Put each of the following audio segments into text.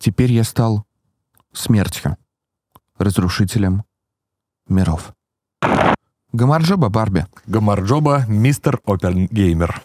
Теперь я стал смертью, разрушителем миров. Гамарджоба Барби. Гамарджоба, мистер Опенгеймер.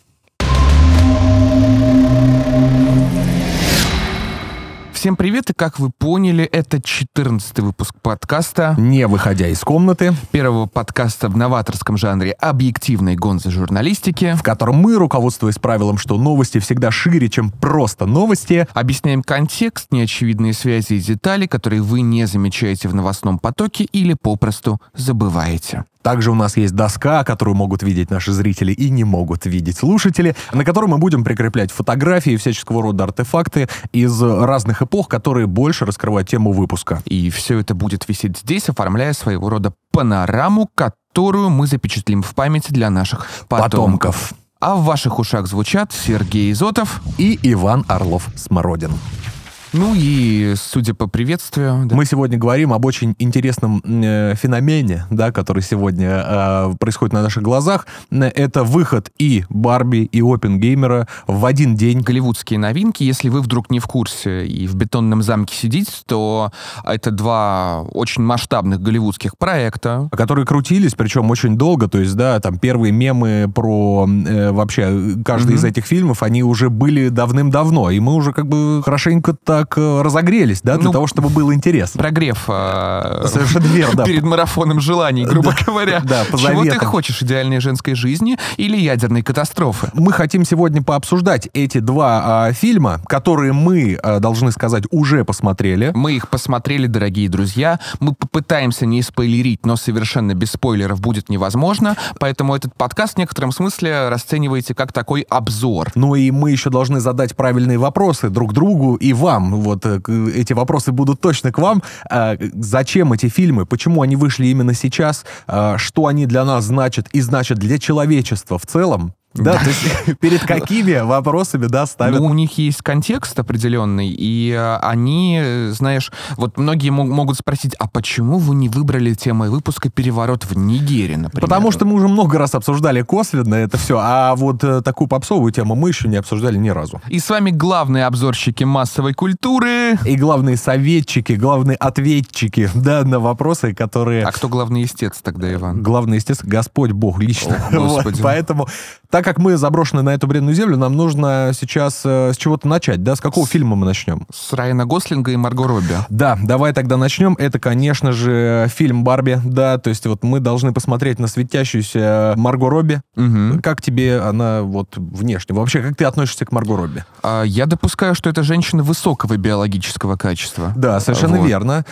Всем привет, и как вы поняли, это 14 выпуск подкаста, Не выходя из комнаты, первого подкаста в новаторском жанре объективной гонзы журналистики. в котором мы, руководствуясь правилом, что новости всегда шире, чем просто новости, Объясняем контекст, неочевидные связи и детали, которые вы не замечаете в новостном потоке или попросту забываете. Также у нас есть доска, которую могут видеть наши зрители и не могут видеть слушатели, на которой мы будем прикреплять фотографии и всяческого рода артефакты из разных эпох, которые больше раскрывают тему выпуска. И все это будет висеть здесь, оформляя своего рода панораму, которую мы запечатлим в памяти для наших потомков. Потомков. А в ваших ушах звучат Сергей Изотов. И Иван Орлов-Смородин. Ну и, судя по приветствию... да, Мы сегодня говорим об очень интересном э, феномене, да, который сегодня э, происходит на наших глазах. Э, Это выход и Барби, и Опенгеймера в один день. голливудские новинки. Если вы вдруг не в курсе и в «Бетонном замке» сидите, то это два очень масштабных голливудских проекта. которые крутились, причем очень долго, то есть, да, там первые мемы про э, вообще каждый Мгм. из этих фильмов, они уже были давным-давно, и мы уже как бы хорошенько так э, разогрелись, да, для Ну, того, чтобы было интересно. Прогрев э, Совершенно верно, перед марафоном желаний, грубо говоря. да, по Чего ты хочешь, идеальной женской жизни или ядерной катастрофы? Мы хотим сегодня пообсуждать эти два а, фильма, которые мы, а, должны сказать, уже посмотрели. Мы их посмотрели, дорогие друзья. Мы попытаемся не спойлерить, но совершенно без спойлеров будет невозможно. Поэтому этот подкаст в некотором смысле расценивайте как такой обзор. Ну и мы еще должны задать правильные вопросы друг другу и вам. Вот э, эти вопросы будут точно к вам. А, Зачем эти фильмы? Почему они вышли именно сейчас? А, Что они для нас значат и значат для человечества в целом? Да, то есть перед какими вопросами, да, ставят Ну, у них есть контекст определенный, и э, они, знаешь, вот многие мог- могут спросить, а почему вы не выбрали темой выпуска «Переворот в Нигере», например? Потому что мы уже много раз обсуждали косвенно это все, а вот э, такую попсовую тему мы еще не обсуждали ни разу. И с вами главные обзорщики массовой культуры. И главные советчики, главные ответчики, да, на вопросы, которые... А кто главный истец тогда, Иван? Главное, естественно, Господь Бог лично. О, Господи. поэтому, так как мы заброшены на эту бренную землю, нам нужно сейчас э, с чего-то начать, да? С какого фильма мы начнем? С Райана Гослинга и Марго Робби. Да, давай тогда начнем. Это, конечно же, фильм «Барби», да, то есть вот мы должны посмотреть на светящуюся Марго Робби. Мгм. Как тебе она вот внешне? Вообще, как ты относишься к Марго Робби? А, я допускаю, что это женщина высокого биологического качества. Да, совершенно Вот. верно.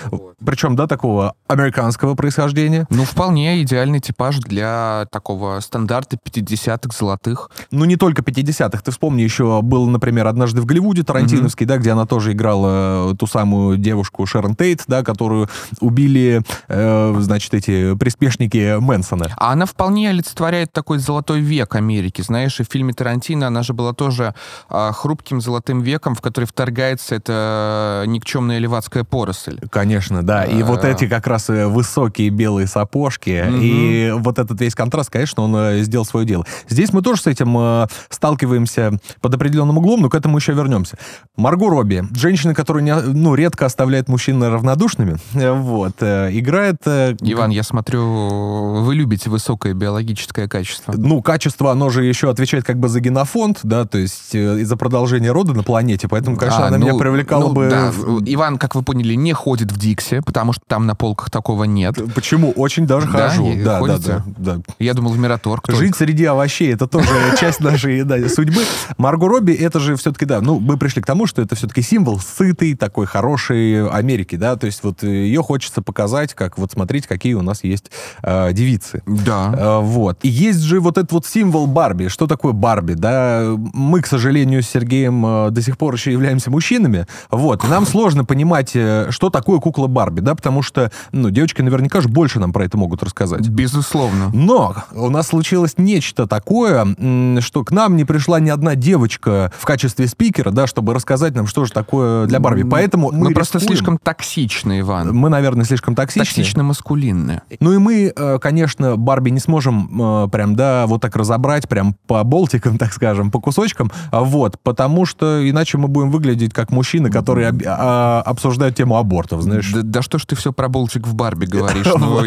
Причем, да, такого американского происхождения. Ну, вполне идеальный типаж для такого стандарта 50-х золотых. Ну, не только 50-х. Ты вспомни, еще был, например, «Однажды в Голливуде» Тарантиновский, да, где она тоже играла э, ту самую девушку Шерон Тейт, да, которую убили, э, значит, эти приспешники Мэнсона. А она вполне олицетворяет такой золотой век Америки. Знаешь, и в фильме Тарантино она же была тоже а, хрупким золотым веком, в который вторгается эта никчемная левацкая поросль. Конечно, да. И А. вот эти как раз э, высокие белые сапожки, и вот этот весь контраст, конечно, он э, сделал свое дело. Здесь мы тоже с этим э, сталкиваемся под определенным углом, но к этому еще вернемся. Марго Робби, женщина, которая не, ну, редко оставляет мужчин равнодушными, э, вот, э, играет... э, Иван, я смотрю, вы любите высокое биологическое качество. ну, качество, оно же еще отвечает как бы за генофонд, да, то есть э, и за продолжение рода на планете, поэтому, конечно, А, она ну, меня привлекала ну, бы... да, в- Иван, как вы поняли, не ходит в Дикси, потому что там на полках такого нет. Почему? Очень даже Да? хожу. Да, да, да, да. Я думал, в Мираторг только. Жить среди овощей это тоже часть нашей да, судьбы. Марго Робби это же все-таки, да, ну, мы пришли к тому, что это все-таки символ сытой, такой хорошей Америки, да, то есть вот ее хочется показать, как вот смотрите, какие у нас есть э, девицы. Да. Э, Вот. И есть же вот этот вот символ Барби. Что такое Барби, да? Мы, к сожалению, с Сергеем э, до сих пор еще являемся мужчинами. Вот. И нам сложно понимать, э, что такое кукла Барби, да, потому что, ну, девочки наверняка же больше нам про это могут рассказать. Безусловно. Но у нас случилось нечто такое, такое, что к нам не пришла ни одна девочка в качестве спикера, да, чтобы рассказать нам, что же такое для Барби. Поэтому мы, Мы просто рискуем. слишком токсичны, Иван. Мы, наверное, слишком токсичны. Токсично-маскулинны. Ну и мы, э, конечно, Барби не сможем э, прям, да, вот так разобрать, прям по болтикам, так скажем, по кусочкам, а, вот, потому что иначе мы будем выглядеть как мужчины, которые об- а, обсуждают тему абортов, знаешь. Да, да что ж ты все про болтик в Барби говоришь? Ну,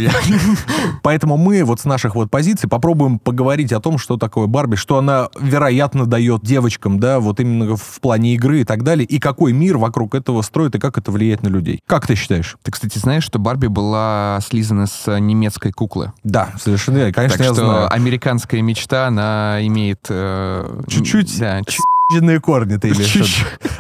Поэтому мы вот с наших вот позиций попробуем поговорить о том, что такое Барби, что она, вероятно, дает девочкам, да, вот именно в плане игры и так далее, и какой мир вокруг этого строит, и как это влияет на людей. Как ты считаешь? Ты, кстати, знаешь, что Барби была слизана с э, немецкой куклы? Да, совершенно верно. Конечно, так я что знаю. американская мечта, она имеет... э, Чуть-чуть Да, чуть- Седные корни ты имеешь в виду.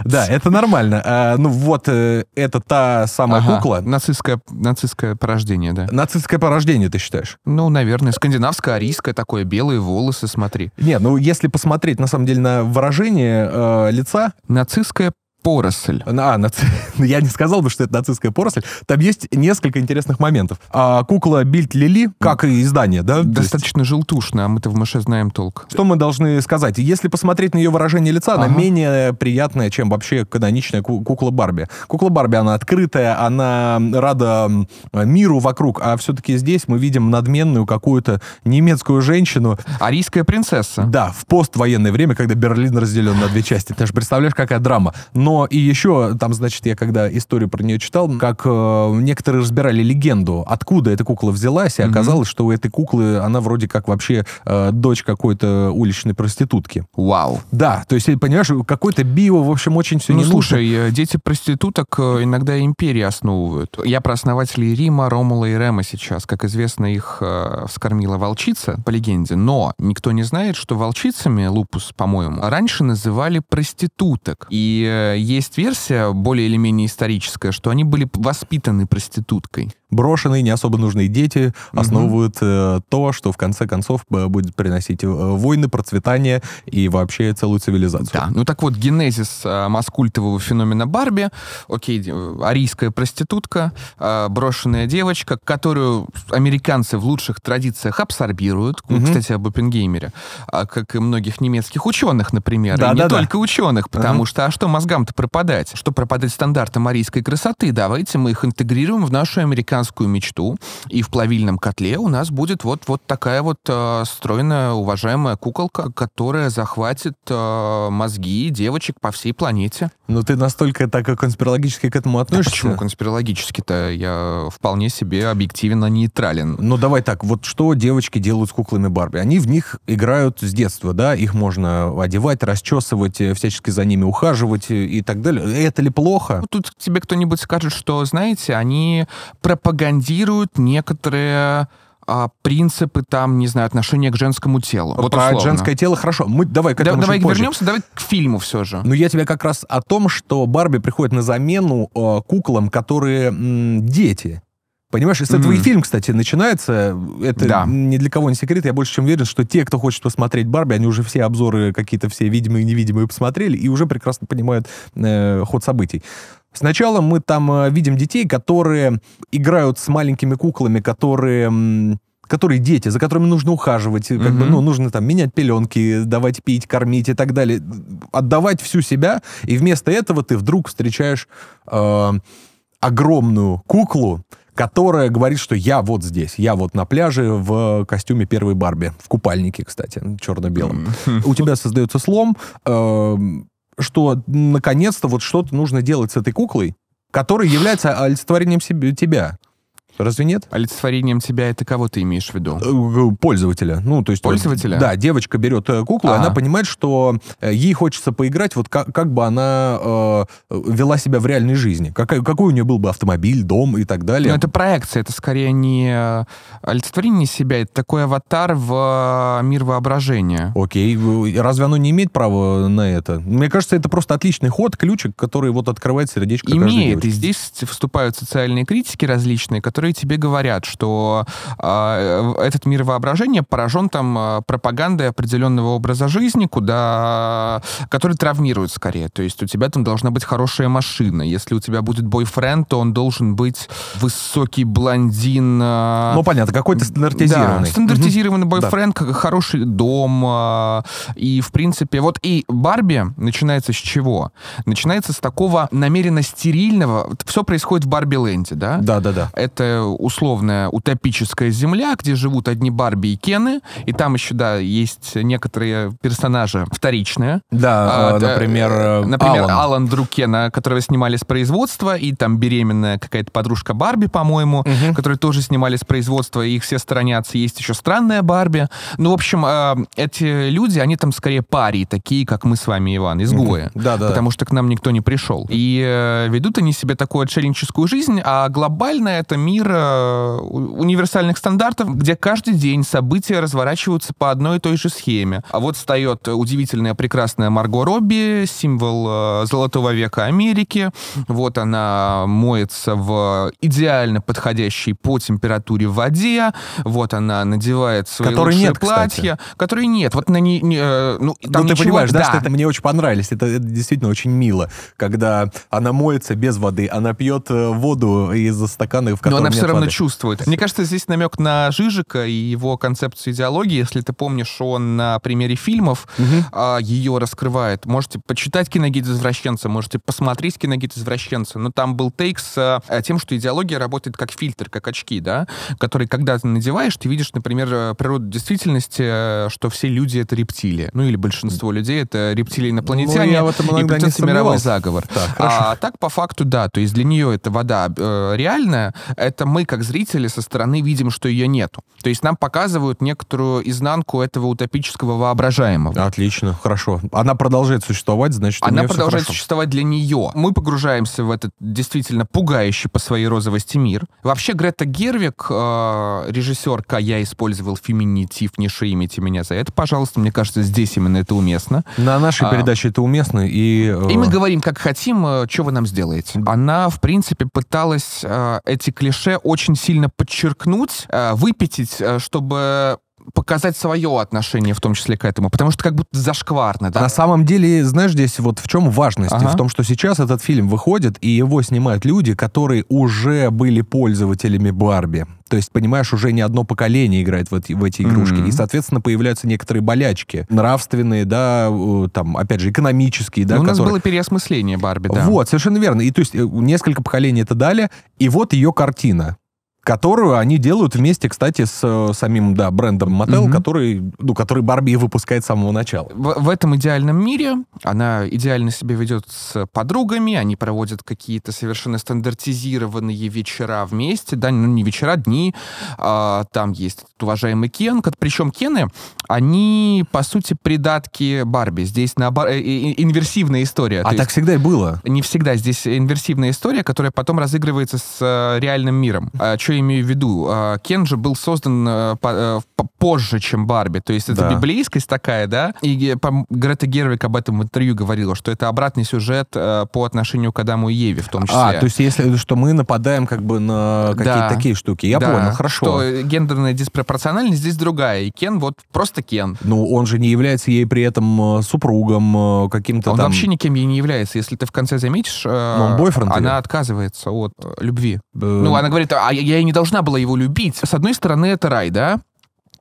Да, это нормально. А, ну вот, э, это та самая Ага, кукла. Нацистское, нацистское порождение, да. Нацистское порождение, ты считаешь? Ну, наверное, скандинавское, арийское такое, белые волосы, смотри. Не, ну если посмотреть, на самом деле, на выражение э, лица, Нацистская поросль. А, наци- я не сказал бы, что это нацистская поросль. Там есть несколько интересных моментов. А, кукла Бильд Лили, как и издание, да? То есть, Достаточно желтушная, а мы-то в мыше знаем толк. Что мы должны сказать? Если посмотреть на ее выражение лица, она Ага. менее приятная, чем вообще каноничная ку- кукла Барби. Кукла Барби, она открытая, она рада миру вокруг, а все-таки здесь мы видим надменную какую-то немецкую женщину, Арийская принцесса. да, в поствоенное время, когда Берлин разделен на две части. Ты же представляешь, какая драма. Но и еще, там, значит, я когда историю про нее читал, как э, некоторые разбирали легенду, откуда эта кукла взялась, и оказалось, что у этой куклы, она вроде как вообще э, дочь какой-то уличной проститутки. Вау. Да, то есть, понимаешь, какой-то био, в общем, очень все ну, не слушай, э, дети проституток э, иногда империи основывают. Я про основателей Рима, Ромула и Рема сейчас. Как известно, их э, вскормила волчица, по легенде. Но никто не знает, что волчицами, лупус, по-моему, раньше называли проституток. И э, есть версия, более или менее историческая, что они были воспитаны проституткой. Брошенные, не особо нужные дети основывают э, то, что в конце концов э, будет приносить э, войны, процветание и вообще целую цивилизацию. Да, ну так вот, генезис маскультового феномена Барби, окей, арийская проститутка, брошенная девочка, которую американцы в лучших традициях абсорбируют, Мгм. кстати, об Оппенгеймере, а, как и многих немецких ученых, например, Да, и не да, да. только ученых, потому Ага. что, а что мозгам-то пропадать? Что пропадать стандартам арийской красоты? Давайте мы их интегрируем в нашу американскую мечту, и в плавильном котле у нас будет вот, вот такая вот э, стройная, уважаемая куколка, которая захватит э, мозги девочек по всей планете. Но ты настолько так конспирологически к этому А относишься? почему конспирологически-то? Я вполне себе объективно нейтрален. Ну, давай так, вот что девочки делают с куклами Барби? Они в них играют с детства, да? Их можно одевать, расчесывать, э, всячески за ними ухаживать э, и так далее. Это ли плохо? Ну, Тут тебе кто-нибудь скажет, что, знаете, они пропагандируют некоторые а, принципы, там, не знаю, отношения к женскому телу. Вот Про условно. женское тело хорошо. Мы давай к Да- этому давай чуть позже. вернемся, давай к фильму все же. Но я тебе как раз о том, что Барби приходит на замену э, куклам, которые м, дети. Понимаешь, и с этого и Мгм. фильм, кстати, начинается. Это Да. ни для кого не секрет. Я больше чем уверен, что те, кто хочет посмотреть Барби, они уже все обзоры какие-то все видимые и невидимые посмотрели и уже прекрасно понимают э, ход событий. Сначала мы там э, видим детей, которые играют с маленькими куклами, которые... которые дети, за которыми нужно ухаживать, как бы, Мгм. ну, нужно там менять пеленки, давать пить, кормить и так далее, отдавать всю себя, и вместо этого ты вдруг встречаешь э, огромную куклу, которая говорит, что я вот здесь, я вот на пляже в костюме первой Барби, в купальнике, кстати, черно-белом. У тебя создается слом, э, что наконец-то вот что-то нужно делать с этой куклой, которая является олицетворением себе, тебя. Разве нет? Олицетворением тебя это кого ты имеешь в виду? Э, Пользователя. Ну, то есть... Пользователя? да, девочка берет э, куклу, и Ага. она понимает, что э, ей хочется поиграть, вот как, как бы она э, вела себя в реальной жизни. Какой, какой у нее был бы автомобиль, дом и так далее. Но это проекция, это скорее не олицетворение себя, это такой аватар в мир воображения. Окей, разве оно не имеет права на это? Мне кажется, это просто отличный ход, ключик, который вот открывает сердечко Имеет, и здесь вступают социальные критики различные, которые которые тебе говорят, что э, этот мир воображения поражен там э, пропагандой определенного образа жизни, куда, который травмирует скорее. То есть у тебя там должна быть хорошая машина. Если у тебя будет бойфренд, то он должен быть высокий блондин. Э, ну, понятно, какой-то стандартизированный. Да, стандартизированный угу. бойфренд, да. хороший дом. Э, и, в принципе, вот и Барби начинается с чего? Начинается с такого намеренно стерильного... Все происходит в Барби-ленде, да? Да, да, да. Это условная утопическая земля, где живут одни Барби и Кены, и там еще, да, есть некоторые персонажи вторичные. Да, а, например, э, Например, Алан. Алан друг Кена, которого снимали с производства, и там беременная какая-то подружка Барби, по-моему, угу. которые тоже снимали с производства, и их все сторонятся. Есть еще странная Барби. Ну, в общем, э, эти люди, они там скорее пари, такие, как мы с вами, Иван, изгои. Угу. Да, да. Потому что к нам никто не пришел. И э, ведут они себе такую отшельническую жизнь, а глобально это мир э, универсальных стандартов, где каждый день события разворачиваются по одной и той же схеме. А вот встает удивительная, прекрасная Марго Робби, символ э, золотого века Америки. Вот она моется в идеально подходящей по температуре воде. Вот она надевает свои Которой лучшие нет, платья. Которой нет. Вот на не, не, э, ну, там ну, ты ничего, понимаешь, да, да, что это мне очень понравилось. Это, это действительно очень мило, когда она моется без воды, она пьет воду из стакана, в котором Но она нет все равно воды. чувствует. Мне кажется, здесь намек на Жижика и его концепцию идеологии. Если ты помнишь, он на примере фильмов Мгм. а, ее раскрывает. Можете почитать «Киногид извращенца», можете посмотреть «Киногид извращенца». Но там был тейк с э, тем, что идеология работает как фильтр, как очки, да, которые, когда ты надеваешь, ты видишь, например, э, природу действительности, э, что все люди — это рептилии. Ну, или большинство людей — это рептилии инопланетяне. Ну, я в этом и придется мировой заговор. Так, хорошо. а так, по факту, да. То есть для нее эта вода э, реальная. Это мы, как зрители, со стороны видим, что ее нету. То есть нам показывают некоторую изнанку этого утопического воображаемого. Отлично, хорошо. Она продолжает существовать, значит, Она продолжает существовать для нее. Мы погружаемся в этот действительно пугающий по своей розовости мир. Вообще, Грета Гервик, э, режиссерка, я использовал феминитив, не шеймите меня за это, пожалуйста. Мне кажется, здесь именно это уместно. На нашей А. передаче это уместно, и... э, И мы говорим, как хотим, э, что вы нам сделаете. Она, в принципе, пыталась э, эти клише очень сильно подчеркнуть, э, выпятить, э, чтобы показать свое отношение, в том числе к этому, потому что как будто зашкварно, да? На самом деле, знаешь, здесь вот в чем важность? Ага. В том, что сейчас этот фильм выходит, и его снимают люди, которые уже были пользователями Барби. То есть, понимаешь, уже не одно поколение играет в эти, в эти игрушки. Мгм. И, соответственно, появляются некоторые болячки. Нравственные, да, там, опять же, экономические, да, Ну, у нас которые... было переосмысление Барби, да. Вот, совершенно верно. И то есть э, несколько поколений это дали, и вот ее картина которую они делают вместе, кстати, с э, самим, да, брендом Mattel, Мгм. который, ну, который Барби выпускает с самого начала. В, в этом идеальном мире она идеально себя ведет с подругами, они проводят какие-то совершенно стандартизированные вечера вместе, да, ну не вечера, дни. А, там есть уважаемый Кен, причем Кены, они по сути придатки Барби. Здесь наоборот э, инверсивная история. А То так всегда и было. не всегда здесь инверсивная история, которая потом разыгрывается с э, реальным миром. А, что я имею в виду? А, Кен же был создан э, э, по- позже, чем Барби. То есть это Да. библейскость такая, да? И э, Грета Гервик об этом в интервью говорила, что это обратный сюжет по отношению к Адаму и Еве в том числе. А, то есть если что мы нападаем как бы на какие-то Да. такие штуки. Я Да, понял, хорошо. Что гендерная диспропорциональность здесь другая. И Кен вот просто Кен. Ну, он же не является ей при этом супругом, каким-то Он там... вообще никем ей не является. Если ты в конце заметишь, Ну, он бойфренд она отказывается от любви. э, Ну, она говорит, а я, я не должна была его любить. С одной стороны, это рай, да?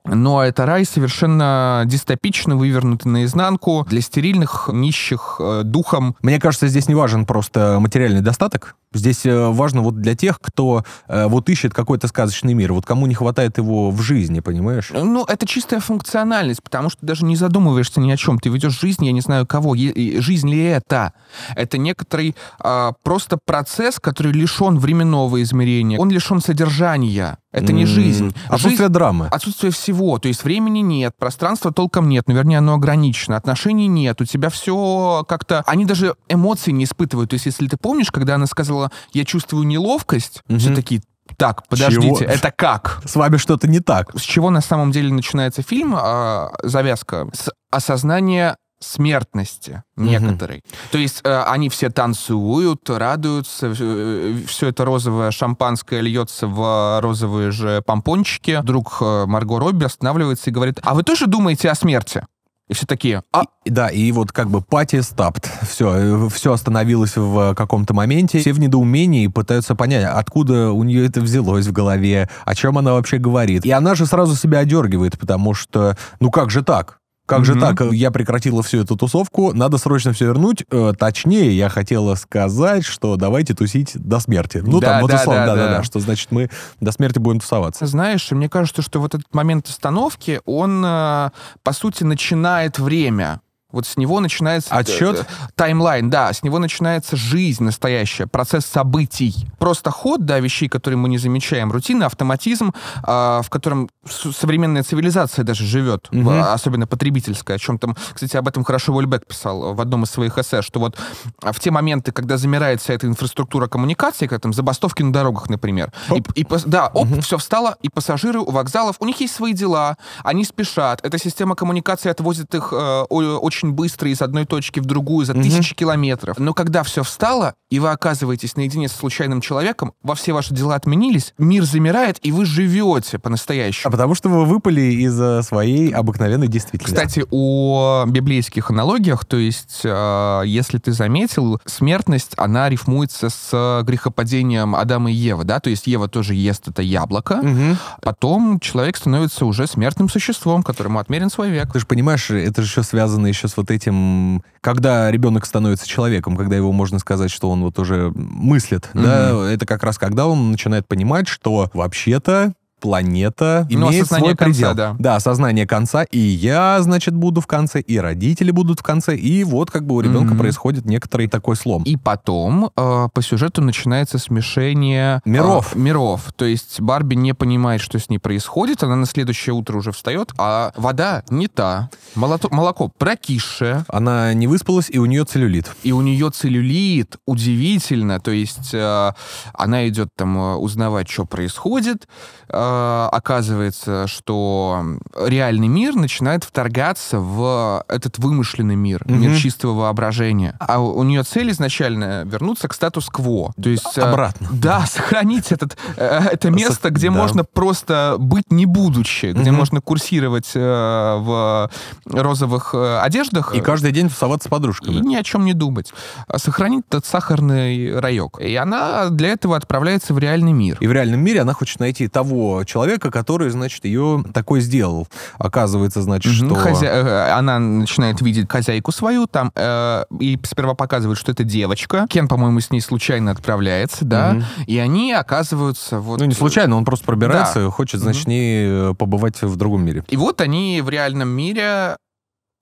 Но это рай совершенно дистопично вывернутый наизнанку для стерильных, нищих, э, духом. Мне кажется, здесь не важен просто материальный достаток. Здесь э, важно вот для тех, кто э, вот ищет какой-то сказочный мир, вот кому не хватает его в жизни, понимаешь? Ну, это чистая функциональность, потому что даже не задумываешься ни о чем. Ты ведешь жизнь, я не знаю кого. Е- жизнь ли это? Это некоторый а, просто процесс, который лишен временного измерения. Он лишен содержания. Это не жизнь. Отсутствие Жизнь- драмы. Отсутствие всего, то есть времени нет, пространства толком нет, ну, вернее, оно ограничено, отношений нет, у тебя все как-то... Они даже эмоций не испытывают, то есть если ты помнишь, когда она сказала, я чувствую неловкость, Мгм. все такие, так, подождите, Чего? это как? С вами что-то не так. С чего на самом деле начинается фильм, а, завязка? С осознания смертности некоторой. То есть э, они все танцуют, радуются, все это розовое шампанское льется в розовые же помпончики. Вдруг э, Марго Робби останавливается и говорит, а вы тоже думаете о смерти? И все такие, а... И, да, и вот как бы пати стапт. Все, все остановилось в каком-то моменте. Все в недоумении пытаются понять, откуда у нее это взялось в голове, о чем она вообще говорит. И она же сразу себя одергивает, потому что, ну как же так? Как mm-hmm. же так? Я прекратила всю эту тусовку, надо срочно все вернуть. Э, точнее, я хотела сказать, что давайте тусить до смерти. Ну, да, там, вот да, условно, да, да, да, да, что значит мы до смерти будем тусоваться. Знаешь, мне кажется, что вот этот момент остановки, он, э, по сути, начинает время. Вот с него начинается... Отсчет? Таймлайн, да. С него начинается жизнь настоящая, процесс событий. Просто ход, да, вещей, которые мы не замечаем. Рутина, автоматизм, э, в котором современная цивилизация даже живет, угу. в, особенно потребительская. О чем там, кстати, об этом хорошо Вольбек писал в одном из своих эссе, что вот в те моменты, когда замирает вся эта инфраструктура коммуникации, как там забастовки на дорогах, например, оп. и, и, да, оп, угу. все встало, и пассажиры у вокзалов, у них есть свои дела, они спешат, эта система коммуникации отвозит их э, очень очень быстро из одной точки в другую за угу. тысячи километров. Но когда все встало, и вы оказываетесь наедине со случайным человеком, во все ваши дела отменились, мир замирает, и вы живете по-настоящему. А потому что вы выпали из своей обыкновенной действительности. Кстати, о библейских аналогиях, то есть, э, если ты заметил, смертность, она рифмуется с грехопадением Адама и Евы, да, то есть Ева тоже ест это яблоко, угу. потом человек становится уже смертным существом, которому отмерен свой век. Ты же понимаешь, это же еще связано еще с с вот этим, когда ребенок становится человеком, когда его можно сказать, что он вот уже мыслит, mm-hmm. да, это как раз когда он начинает понимать, что вообще-то планета ну, имеет свой предел. Конца, да. да, осознание конца, и я, значит, буду в конце, и родители будут в конце, и вот как бы у ребенка mm-hmm. происходит некоторый такой слом. И потом э, по сюжету начинается смешение миров. Э, миров. То есть Барби не понимает, что с ней происходит, она на следующее утро уже встает, а вода не та, молото, молоко прокисшее. Она не выспалась, и у нее целлюлит. И у нее целлюлит, удивительно, то есть э, она идет там э, узнавать, что происходит, э, Э, оказывается, что реальный мир начинает вторгаться в этот вымышленный мир, mm-hmm. мир чистого воображения. А у, у нее цель изначально вернуться к статус-кво. То есть... Э, Обратно. Да, сохранить этот, э, это место, где да. можно просто быть не будучи, где mm-hmm. можно курсировать в розовых одеждах. И каждый день тусоваться с подружками. И ни о чем не думать. А сохранить этот сахарный райок. И она для этого отправляется в реальный мир. И в реальном мире она хочет найти того человека, который, значит, ее такой сделал. Оказывается, значит, mm-hmm. что... Хозя... Э, она начинает видеть хозяйку свою там, э, и сперва показывают, что это девочка. Кен, по-моему, с ней случайно отправляется, да, mm-hmm. и они оказываются вот... Ну, не случайно, он просто пробирается, да. хочет, значит, с ней э, побывать в другом мире. И вот они в реальном мире,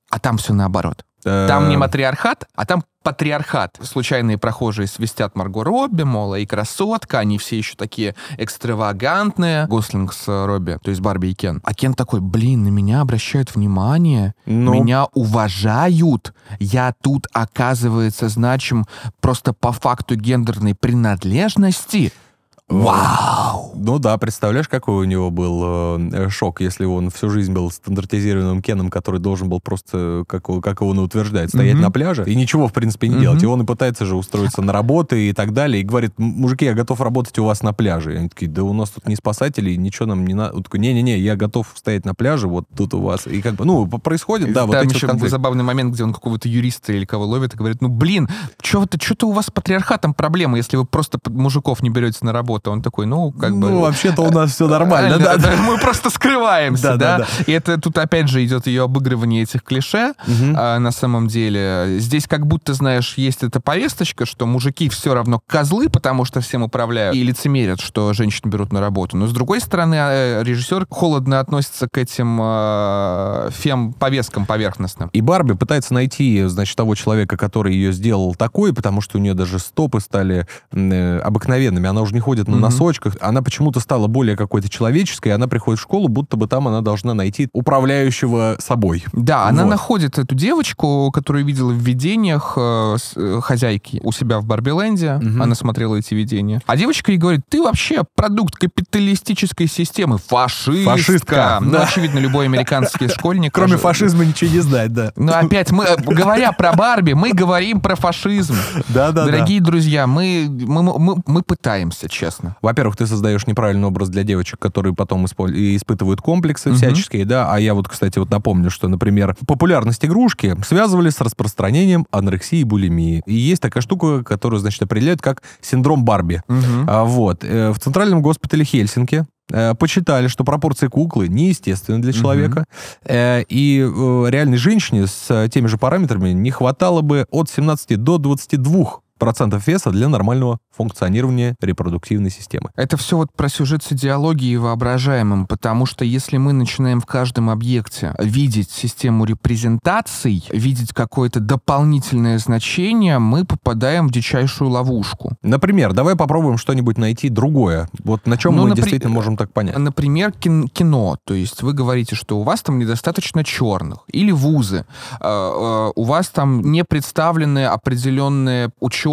а там все наоборот. Там не матриархат, а там патриархат. Случайные прохожие свистят Марго Робби, мол, и красотка, они все еще такие экстравагантные. Гослинг с Робби, то есть Барби и Кен. А Кен такой, блин, на меня обращают внимание, ну... меня уважают. Я тут, оказывается, значим просто по факту гендерной принадлежности. Вау! Ну да, представляешь, какой у него был э, шок, если он всю жизнь был стандартизированным Кеном, который должен был просто, как, как он утверждает, стоять mm-hmm. на пляже и ничего, в принципе, не mm-hmm. делать. И он и пытается же устроиться на работы и так далее, и говорит, мужики, я готов работать у вас на пляже. И они такие, да у нас тут не спасатели, ничего нам не надо. Он такой, не-не-не, я готов стоять на пляже, вот тут у вас. И как бы, ну, происходит, да, Там вот эти еще вот забавный момент, где он какого-то юриста или кого ловит и говорит, ну, блин, что-то, что-то у вас с патриархатом проблема, если вы просто мужиков не берете на работу. Он такой, ну, как ну, бы... Ну, вообще-то у нас все нормально, да, да. Мы просто скрываемся, да. И это тут опять же идет ее обыгрывание этих клише на самом деле. Здесь как будто, знаешь, есть эта повесточка, что мужики все равно козлы, потому что всем управляют, и лицемерят, что женщин берут на работу. Но с другой стороны, э, режиссер холодно относится к этим э, фем-повесткам поверхностным. И Барби пытается найти, значит, того человека, который ее сделал такой, потому что у нее даже стопы стали э, обыкновенными. Она уже не ходит на носочках. Она почему-то стала более какой-то человеческой, и она приходит в школу, будто бы там она должна найти управляющего собой. Да, она Вот. находит эту девочку, которую видела в видениях э, э, хозяйки у себя в Барбиленде. Мгм. Она смотрела эти видения. А девочка ей говорит, ты вообще продукт капиталистической системы. Фашистка. Фашистка, Ну, да. очевидно, любой американский школьник. Кроме фашизма ничего не знать, да. Ну, опять, мы, э, говоря про Барби, мы говорим про фашизм. Да-да-да. Дорогие друзья, мы, мы, мы, мы пытаемся, честно. Во-первых, ты создаешь неправильный образ для девочек, которые потом испо- и испытывают комплексы Мгм. всяческие, да. А я вот, кстати, вот напомню, что, например, популярность игрушки связывали с распространением анорексии и булимии. И есть такая штука, которую, значит, определяют как синдром Барби. Мгм. А, вот. Э, В Центральном госпитале Хельсинки э, почитали, что пропорции куклы неестественны для человека. Э, И реальной женщине с теми же параметрами не хватало бы от 17 до 22 процентов веса для нормального функционирования репродуктивной системы. Это все вот про сюжет с идеологией и воображаемым, потому что если мы начинаем в каждом объекте видеть систему репрезентаций, видеть какое-то дополнительное значение, мы попадаем в дичайшую ловушку. Например, давай попробуем что-нибудь найти другое. Вот на чем Ну, мы напри- действительно можем так понять. Например, кин- кино. То есть вы говорите, что у вас там недостаточно черных. Или вузы. Э, э, У вас там не представлены определенные ученые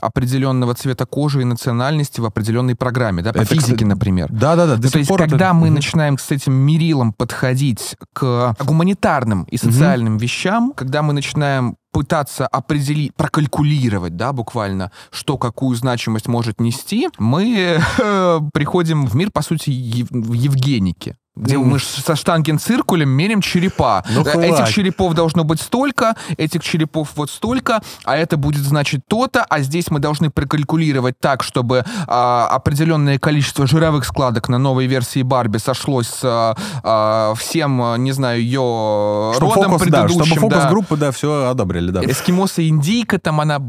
определенного цвета кожи и национальности в определенной программе. Да, по Это, физике, например. Да-да-да. до Ну, то есть, это- когда мы начинаем с этим мерилом подходить к гуманитарным и социальным вещам, когда мы начинаем пытаться определить, прокалькулировать, да, буквально, что какую значимость может нести, мы э, приходим в мир, по сути, ев- в Евгенике где Мгм. мы со штангенциркулем мерим черепа. Ну, Э, хватит. этих черепов должно быть столько, этих черепов вот столько, а это будет значить то-то, а здесь мы должны прокалькулировать так, чтобы а, определенное количество жировых складок на новой версии Барби сошлось с а, а, всем, не знаю, ее Чтобы родом фокус, да, предыдущим. чтобы фокус да. группы, да, все одобрили, да. Эскимоса индийка там она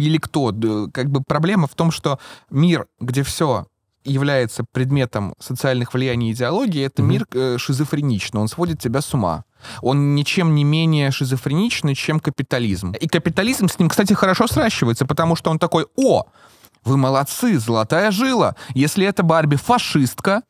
или кто. Как бы проблема в том, что мир, где все является предметом социальных влияний и идеологии, это Мгм. мир э, шизофреничный, он сводит тебя с ума. Он ничем не менее шизофреничный, чем капитализм. И капитализм с ним, кстати, хорошо сращивается, потому что он такой, о, вы молодцы, золотая жила. Если эта Барби фашистка,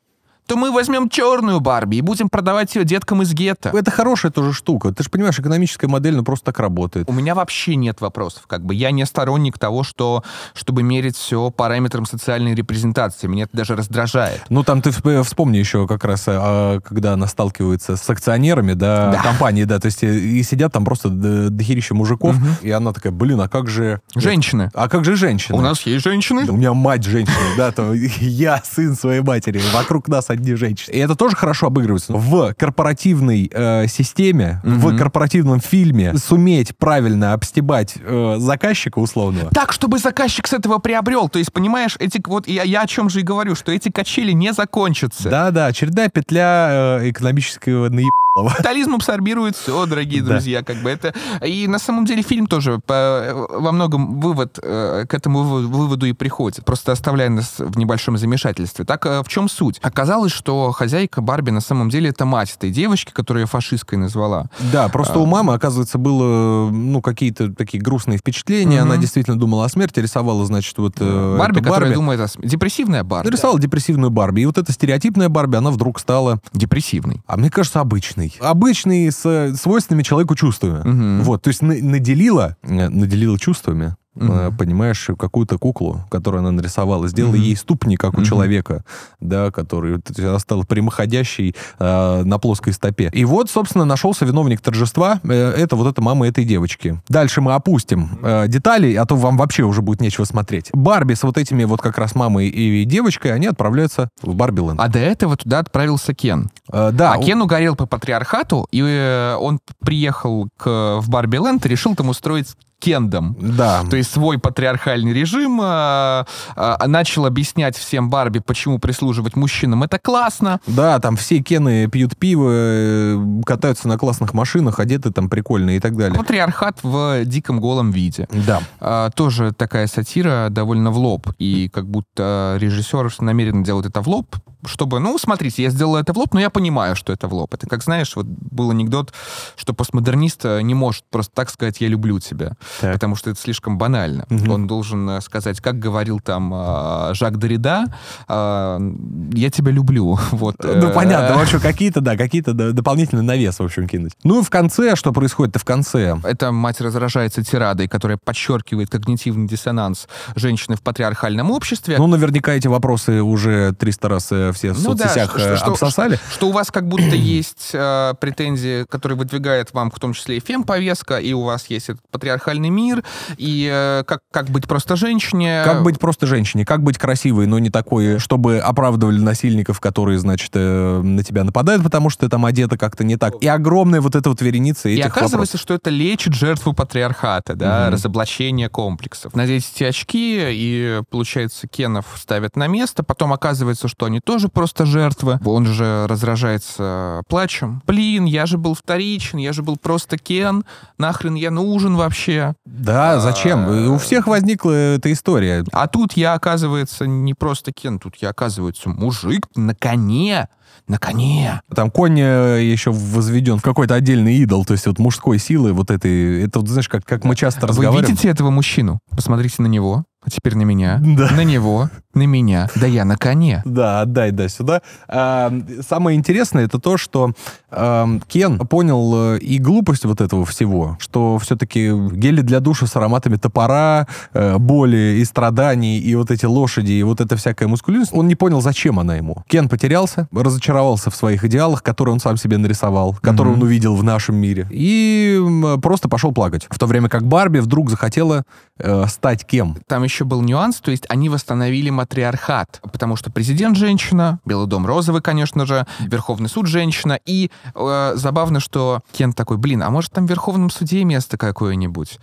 то мы возьмем черную Барби и будем продавать ее деткам из гетто. Это хорошая тоже штука. Ты же понимаешь, экономическая модель, ну, просто так работает. У меня вообще нет вопросов. Как бы я не сторонник того, что чтобы мерить все параметрам социальной репрезентации. Меня это даже раздражает. Ну, там ты всп- вспомни еще как раз, а, когда она сталкивается с акционерами, да, Да. компании, да, то есть и, и сидят там просто дохерища мужиков, Мгм. и она такая, блин, а как же... Женщины. А как же женщины? У нас есть женщины. Да У меня мать женщина, да, то я сын своей матери, вокруг нас одни женщины. И это тоже хорошо обыгрывается. В корпоративной э, системе, в Мгм. корпоративном фильме суметь правильно обстебать э, заказчика условного, Так, чтобы заказчик с этого приобрел. То есть, понимаешь, эти вот я, я о чем же и говорю, что эти качели не закончатся. да-да, очередная петля э, экономического наебалова. Капитализм абсорбирует все, дорогие друзья, как бы это. И на самом деле фильм тоже по- во многом вывод э, к этому выводу, и приходит, просто оставляя нас в небольшом замешательстве. Так э, в чем суть? Оказалось, что хозяйка Барби на самом деле это мать этой девочки, которую я фашисткой назвала. Да, просто А. у мамы, оказывается, было, ну, какие-то такие грустные впечатления. Она действительно думала о смерти, рисовала, значит, вот э, Барби, эту которая думает о см- Депрессивная Барби. Нарисовала депрессивную Барби. И вот эта стереотипная Барби, она вдруг стала, Депрессивный. а мне кажется, обычной. Обычный, с э, свойственными человеку чувствами. Мгм. Вот, то есть на- наделила, наделила чувствами, Мгм. понимаешь, какую-то куклу, которую она нарисовала, сделала Мгм. ей ступни, как у Мгм. человека, да, который, она стала прямоходящей э, на плоской стопе. И вот, собственно, нашелся виновник торжества, э, это вот эта мама этой девочки. Дальше мы опустим э, детали, а то вам вообще уже будет нечего смотреть. Барби с вот этими вот как раз мамой и девочкой, они отправляются в Барби-ленд. А до этого туда отправился Кен. Э, да, а Кен угорел по патриархату, и э, он приехал к, в Барби Ленд и решил там устроить Кендом. да. То есть свой патриархальный режим, а, а, начал объяснять всем Барби, почему прислуживать мужчинам это классно. Да, там все кены пьют пиво, э, катаются на классных машинах, одеты там прикольно и так далее. Патриархат в диком голом виде. Да. А, тоже такая сатира довольно в лоб. И как будто режиссер намеренно делает это в лоб, чтобы, ну, смотрите, я сделал это в лоб, но я понимаю, что это в лоб. Это, как знаешь, вот был анекдот, что постмодернист э, не может просто так сказать «я люблю тебя», Так. потому что это слишком банально. Мгм. Он должен э, сказать, как говорил там э, Жак Дорида, «я тебя люблю». Вот, Ну, понятно, в общем, какие-то, да, какие-то дополнительные навес, в общем, кинуть. Ну и в конце, что происходит-то в конце? Эта мать разражается тирадой, которая подчеркивает когнитивный диссонанс женщины в патриархальном обществе. Ну, наверняка эти вопросы уже 300 раз все в Ну да, соцсетях что- э, что- обсосали. Что у вас как будто есть э, претензии, которые выдвигает вам в том числе и фем-повестка, и у вас есть этот патриархальный мир, и э, как, как быть просто женщине. Как быть просто женщине, как быть красивой, но не такой, чтобы оправдывали насильников, которые, значит, э, на тебя нападают, потому что ты там одета как-то не так. И огромная вот эта вот вереница И этих оказывается, вопросов. что это лечит жертву патриархата, да, Мгм. разоблачение комплексов. Надеть эти очки, и, получается, Кенов ставят на место, потом оказывается, что они тоже просто жертвы. Он же разражается плачем. Блин, я же был вторичен, я же был просто Кен, нахрен я нужен вообще? Да, зачем? И У всех возникла эта история. А тут я, оказывается, не просто Кен, тут я, оказывается, мужик на коне, на коне. Там конь э, еще возведен в какой-то отдельный идол, то есть вот мужской силы вот этой, это вот, знаешь, как, как мы часто Вы разговариваем. видите этого мужчину? Посмотрите на него, а теперь на меня, Да. на него, на меня. Да я на коне. Да, отдай, да, сюда. А, самое интересное это то, что ам, Кен понял э, и глупость вот этого всего, что все-таки гели для душа с ароматами топора, э, боли и страданий, и вот эти лошади, и вот эта всякая мускулинность, он не понял, зачем она ему. Кен потерялся, разочаровался в своих идеалах, которые он сам себе нарисовал, которые Мгм. он увидел в нашем мире, и просто пошел плакать. В то время как Барби вдруг захотела э, стать кем? Там еще был нюанс, то есть они восстановили матриархат, потому что президент женщина, Белый дом розовый, конечно же, Верховный суд женщина, и э, забавно, что Кен такой, блин, а может там в Верховном суде место какое-нибудь?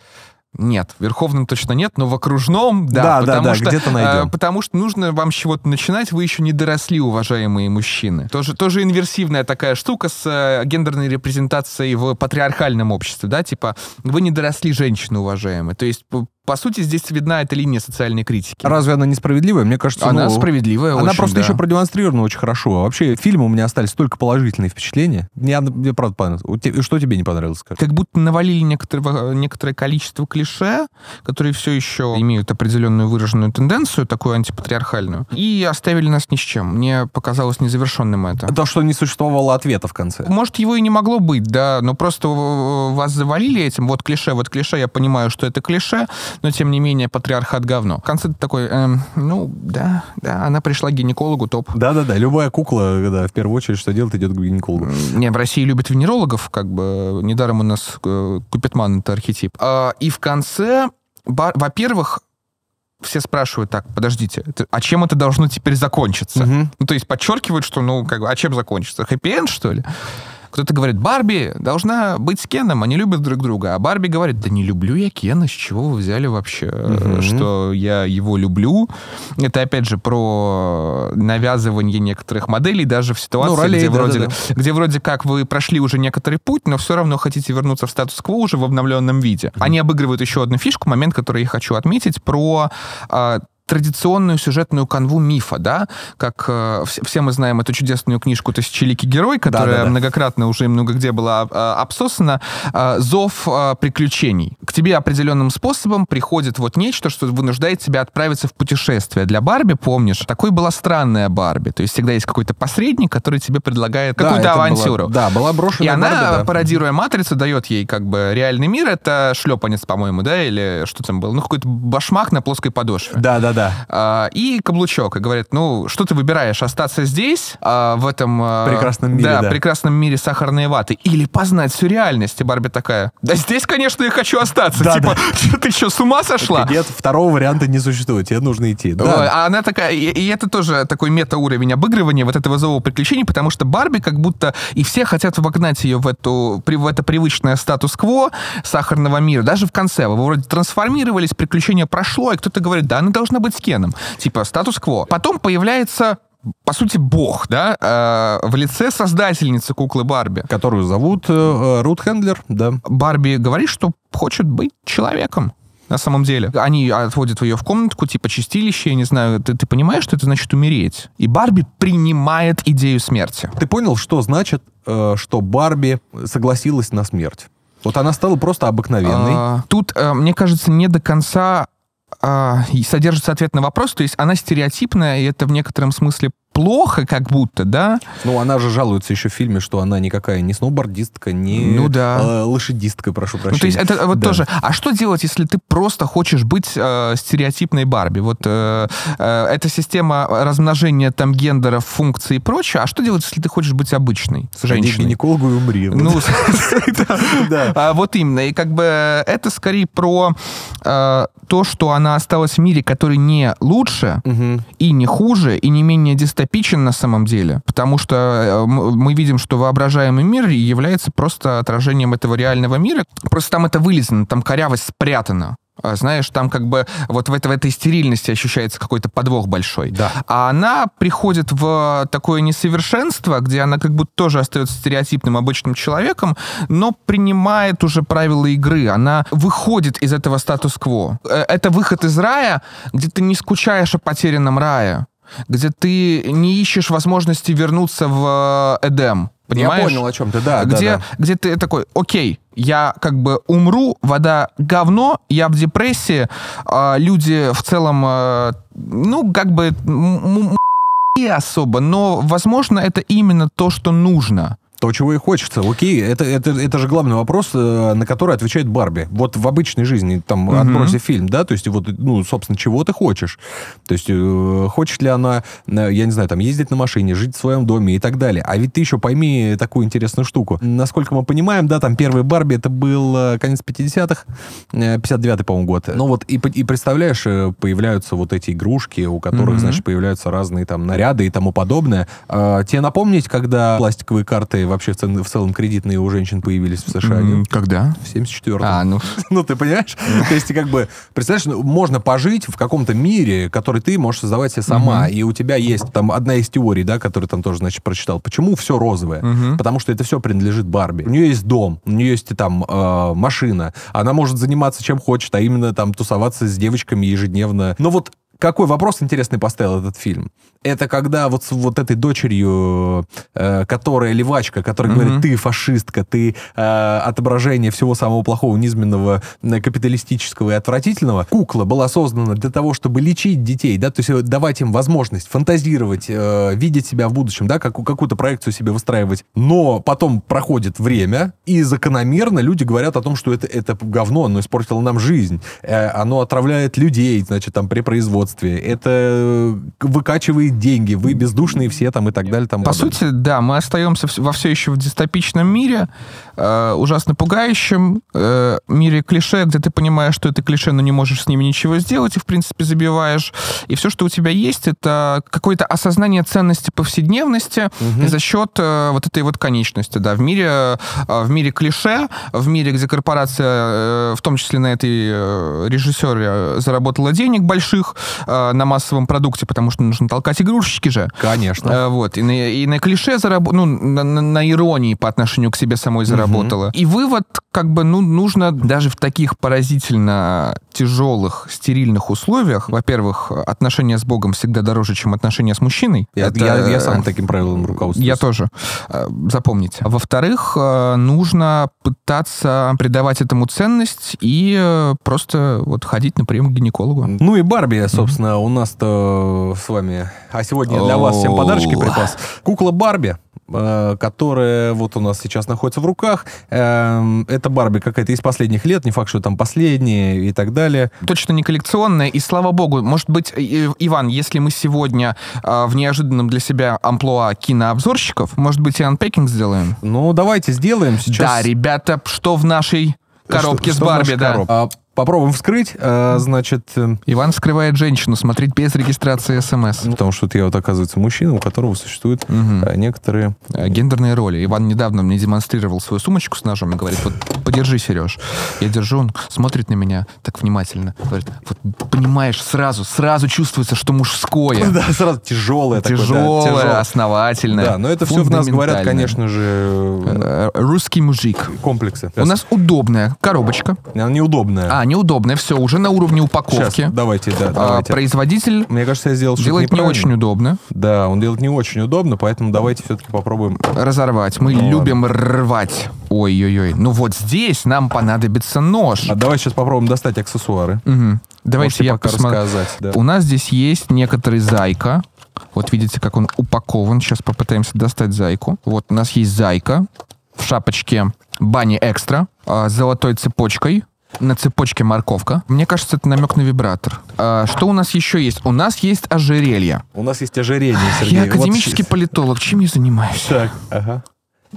Нет, в Верховном точно нет, но в окружном, да. Да, да, потому да, что, где-то э, найдем. потому что нужно вам с чего-то начинать, вы еще не доросли, уважаемые мужчины. Тоже, тоже инверсивная такая штука с э, гендерной репрезентацией в патриархальном обществе, да, типа вы не доросли, женщины, уважаемые. То есть, по, сути, здесь видна эта линия социальной критики. Разве она несправедливая? Мне кажется, Она ну, справедливая Она очень, просто да. еще продемонстрирована очень хорошо. А Вообще, фильмы у меня остались только положительные впечатления. Мне, мне правда понравилось. Что тебе не понравилось, скажи? Как будто навалили некоторое, некоторое количество клише, которые все еще имеют определенную выраженную тенденцию, такую антипатриархальную, и оставили нас ни с чем. Мне показалось незавершенным это. То, что не существовало ответа в конце. Может, его и не могло быть, да, но просто э, вас завалили этим, вот клише, вот клише, я понимаю, что это клише, но тем не менее патриархат говно. В конце ты такой, эм, ну, да, да, она пришла к гинекологу, топ. Да-да-да, любая кукла, да, в первую очередь, что делает, идет к гинекологу. Не, в России любят венерологов, как бы, недаром у нас э, Купитман это архетип. А, и в конце, во-первых, все спрашивают, так, подождите, а чем это должно теперь закончиться? Мгм. Ну, то есть подчеркивают, что, ну, как бы, а чем закончится? Хэппи-энд, что ли? Кто-то говорит, Барби должна быть с Кеном, они любят друг друга. А Барби говорит, да не люблю я Кена, с чего вы взяли вообще, э, Мгм. что я его люблю? Это, опять же, про навязывание некоторых моделей даже в ситуации, Ну, ролей, где, вроде, да-да-да. где вроде как вы прошли уже некоторый путь, но все равно хотите вернуться в статус-кво уже в обновленном виде. Они обыгрывают еще одну фишку, момент, который я хочу отметить, про а, традиционную сюжетную канву мифа, да, как э, вс- все мы знаем эту чудесную книжку «Тысячеликий герой», которая Да-да-да. многократно уже и много где была а, обсосана, а, «Зов а, приключений». К тебе определенным способом приходит вот нечто, что вынуждает тебя отправиться в путешествие. Для Барби, помнишь, такой была странная Барби, то есть всегда есть какой-то посредник, который тебе предлагает Да, какую-то была- авантюру. да, была И брошена она, Барби, да. пародируя матрицу, дает ей как бы реальный мир. Это шлепанец, по-моему, да, или что там было? Ну, какой-то башмак на плоской подошве. Да-да-да. А, и каблучок. И говорит, ну, что ты выбираешь? Остаться здесь, а, в этом... а, Прекрасном мире, да. прекрасном мире сахарной ваты? Или познать всю реальность? И Барби такая, да здесь, конечно, я хочу остаться. Да, типа, «Чё, ты что, с ума сошла? Нет, второго варианта не существует, тебе нужно идти. Да. А она такая, и, и это тоже такой мета-уровень обыгрывания вот этого зова приключений, потому что Барби как будто и все хотят вогнать ее в, эту, в это привычное статус-кво сахарного мира. Даже в конце вы вроде трансформировались, приключение прошло, и кто-то говорит, да, она должна быть с Кеном. Типа статус-кво. Потом появляется по сути, бог, да, э, в лице создательницы куклы Барби. Которую зовут э, Рут Хендлер, да. Барби говорит, что хочет быть человеком. на самом деле. Они отводят ее в комнатку, типа чистилище, я не знаю, ты, ты понимаешь, что это значит умереть? И Барби принимает идею смерти. Ты понял, что значит, э, что Барби согласилась на смерть? Вот она стала просто обыкновенной. А, тут, э, мне кажется, не до конца а, и содержится ответ на вопрос, то есть она стереотипная, и это в некотором смысле плохо, как будто, да? Ну, она же жалуется еще в фильме, что она никакая не сноубордистка, не Ну да. э, лошадистка, прошу прощения. Ну, то есть это вот Да. тоже. А что делать, если ты просто хочешь быть э, стереотипной Барби? Вот э, э, эта система размножения там гендеров, функций и прочее. А что делать, если ты хочешь быть обычной Сходи к женщиной? гинекологу и умри. Ну, да. а, вот именно. И как бы это скорее про э, то, что она осталась в мире, который не лучше и не хуже, и не менее дистопичен на самом деле. Потому что э, мы видим, что воображаемый мир является просто отражением этого реального мира. Просто там это вылезано, там корявость спрятана. Знаешь, там как бы вот в, это, в этой стерильности ощущается какой-то подвох большой. Да. А она приходит в такое несовершенство, где она как будто тоже остается стереотипным обычным человеком, но принимает уже правила игры. Она выходит из этого статус-кво. Э, Это выход из рая, где ты не скучаешь о потерянном рае, где ты не ищешь возможности вернуться в э, Эдем. Понимаешь? Я понял, о чем ты, да, да, где, да. где ты такой, окей, я как бы умру, вода говно, я в депрессии, а люди в целом, э, ну, как бы особо, но, возможно, это именно то, что нужно. То, чего и хочется. Окей, это, это, это же главный вопрос, э, на который отвечает Барби. Вот в обычной жизни, там, Мгм. отбросив фильм, да, то есть вот, ну, собственно, чего ты хочешь? То есть э, хочет ли она, э, я не знаю, там, ездить на машине, жить в своем доме и так далее. А ведь ты еще пойми такую интересную штуку. Насколько мы понимаем, да, там, первый Барби, это был конец 50-х, э, 59-й, по-моему, год. Ну вот, и, и представляешь, появляются вот эти игрушки, у которых, Мгм. значит, появляются разные там наряды и тому подобное. А, тебе напомнить, когда пластиковые карты вообще в, цел- в целом кредитные у женщин появились в США? Нет? Когда? В 74-м. А, ну, Ну, ты понимаешь? То есть, как бы, представляешь, ну, можно пожить в каком-то мире, который ты можешь создавать себе сама, и у тебя есть там одна из теорий, да, которую там тоже, значит, прочитал. Почему все розовое? Потому что это все принадлежит Барби. У нее есть дом, у нее есть там э, машина, она может заниматься чем хочет, а именно там тусоваться с девочками ежедневно. Но вот какой вопрос интересный поставил этот фильм? Это когда вот с вот этой дочерью, э, которая левачка, которая Мгм. говорит, ты фашистка, ты э, отображение всего самого плохого, низменного, э, капиталистического и отвратительного, кукла была создана для того, чтобы лечить детей, да, то есть э, давать им возможность фантазировать, э, видеть себя в будущем, да, как, какую-то проекцию себе выстраивать. Но потом проходит время, и закономерно люди говорят о том, что это, это говно, оно испортило нам жизнь, э, оно отравляет людей, значит, там, при производстве, это э, деньги, вы бездушные все там и так далее. Там, По сути, да, мы остаемся во все еще в дистопичном мире, э, ужасно пугающем э, мире клише, где ты понимаешь, что это клише, но не можешь с ними ничего сделать, и, в принципе, забиваешь. И все, что у тебя есть, это какое-то осознание ценности повседневности Мгм. за счет э, вот этой вот конечности. Да, в мире, э, в мире клише, в мире, где корпорация, э, в том числе на этой э, режиссере, заработала денег больших э, на массовом продукте, потому что нужно толкать игрушечки же. Конечно. Э, Вот, и на, и на клише заработала, ну, на, на- на иронии по отношению к себе самой заработала. И вывод, как бы, ну, нужно даже в таких поразительно тяжелых, стерильных условиях, во-первых, отношения с Богом всегда дороже, чем отношения с мужчиной. Я, Это- я- я сам таким правилом руководствуюсь. я тоже. Э, Запомните. А Во-вторых, э, нужно пытаться придавать этому ценность и просто вот ходить на прием к гинекологу. Ну и Барби, собственно, у нас-то с вами... А сегодня я для вас всем подарочки припас. Кукла Барби, э, которая вот у нас сейчас находится в руках. Эм, Это Барби какая-то из последних лет, не факт, что там последняя и так далее. точно не коллекционная, и слава богу, может быть, э, Иван, если мы сегодня э, в неожиданном для себя амплуа кинообзорщиков, может быть, и анпекинг сделаем? Ну, давайте сделаем сейчас... Да, ребята, что в нашей коробке Что- с Барби, да. коробке? А, Попробуем вскрыть, э, значит... э, Иван вскрывает женщину, смотреть без регистрации СМС. ну, потому что я вот, оказывается, мужчина, у которого существуют э, некоторые... Гендерные роли. Иван недавно мне демонстрировал свою сумочку с ножом и говорит, вот подержи, Сереж. Я держу, он смотрит на меня так внимательно. Говорит, вот понимаешь, сразу, сразу чувствуется, что мужское. Да, сразу тяжелое такое. да, Тяжелое, основательное. Да, но это все в нас говорят, конечно же, Русский мужик. комплексы. У нас удобная коробочка. Она неудобная. А, неудобная, все, уже на уровне Сейчас, упаковки. давайте, да, А, давайте. производитель Мне кажется, я сделал делает не очень удобно. Да, он делает не очень удобно, поэтому давайте все-таки попробуем. Разорвать. Мы Ну любим рвать. Ой-ой-ой. Ну вот здесь нам понадобится нож. А давай сейчас попробуем достать аксессуары. Мгм. Давайте Можете я пока посмотрю. Да. У нас здесь есть некоторый зайка. Вот видите, как он упакован. Сейчас попытаемся достать зайку. Вот у нас есть зайка в шапочке Бани Экстра а, с золотой цепочкой. На цепочке морковка. Мне кажется, это намек на вибратор. А, что у нас еще есть? У нас есть ожерелье. У нас есть ожерелье, Сергей. Я Вот академический щ- политолог. Чем я занимаюсь? Так, ага.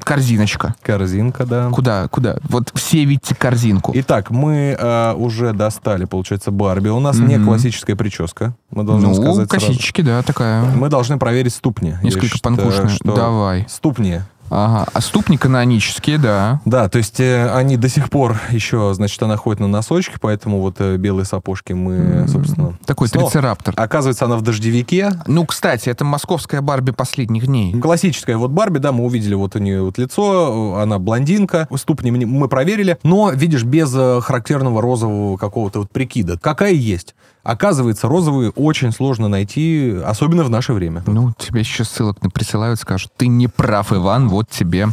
Корзиночка. Корзинка, да. Куда? Куда? Вот все видите корзинку. Итак, мы э, уже достали, получается, Барби. У нас не Мгм. классическая прическа. Мы должны ну, сказать сразу. косички, да, такая. Мы должны проверить ступни. Несколько что Давай. Ступни. Ага. А ступни канонические, да. Да, то есть э, они до сих пор еще, значит, она ходит на носочки, поэтому вот э, белые сапожки мы, М, собственно... Такой снова- трицераптор. Оказывается, она в дождевике. Ну, кстати, это московская Барби последних дней. Классическая вот Барби, да, мы увидели вот у нее вот лицо, она блондинка, ступни мы проверили, но, видишь, без э, характерного розового какого-то вот прикида. Какая есть. Оказывается, розовые очень сложно найти, особенно в наше время. Ну, тебе еще ссылок не присылают, скажут, ты не прав, Иван, вот тебе.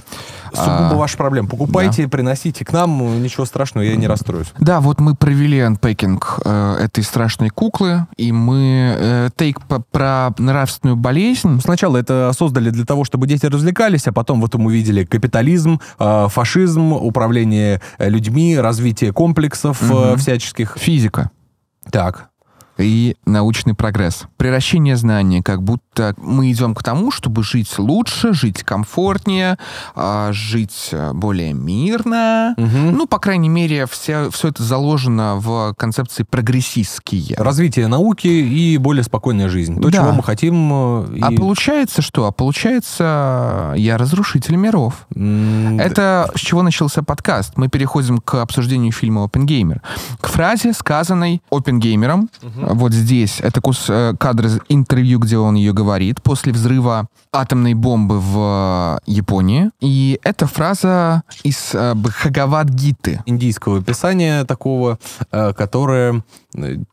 Сугубо А, ваша проблема. Покупайте, приносите к нам, э, ничего страшного, я не расстроюсь. Да, вот мы провели анпекинг э, этой страшной куклы, и мы э, тейк по- про нравственную болезнь. Сначала это создали для того, чтобы дети развлекались, а потом в этом увидели капитализм, э, фашизм, управление э, людьми, развитие комплексов э, Мгм. всяческих. Физика. Так. И научный прогресс. Превращение знания, как будто мы идем к тому, чтобы жить лучше, жить комфортнее, а, жить э, более мирно. Мгм. Ну, по крайней мере, все, все это заложено в концепции прогрессистские. Развитие науки и более спокойная жизнь. То, Да. чего мы хотим. э, и- А получается что? А получается, я разрушитель миров. М, Это с чего начался подкаст. Мы переходим к обсуждению фильма «Опенгеймер». К фразе, сказанной Опенгеймером. Вот здесь. Это кус, э, кадр из интервью, где он ее говорит. После взрыва атомной бомбы в э, Японии. И эта фраза из э, Бхагавад-гиты. индийского писания такого, которое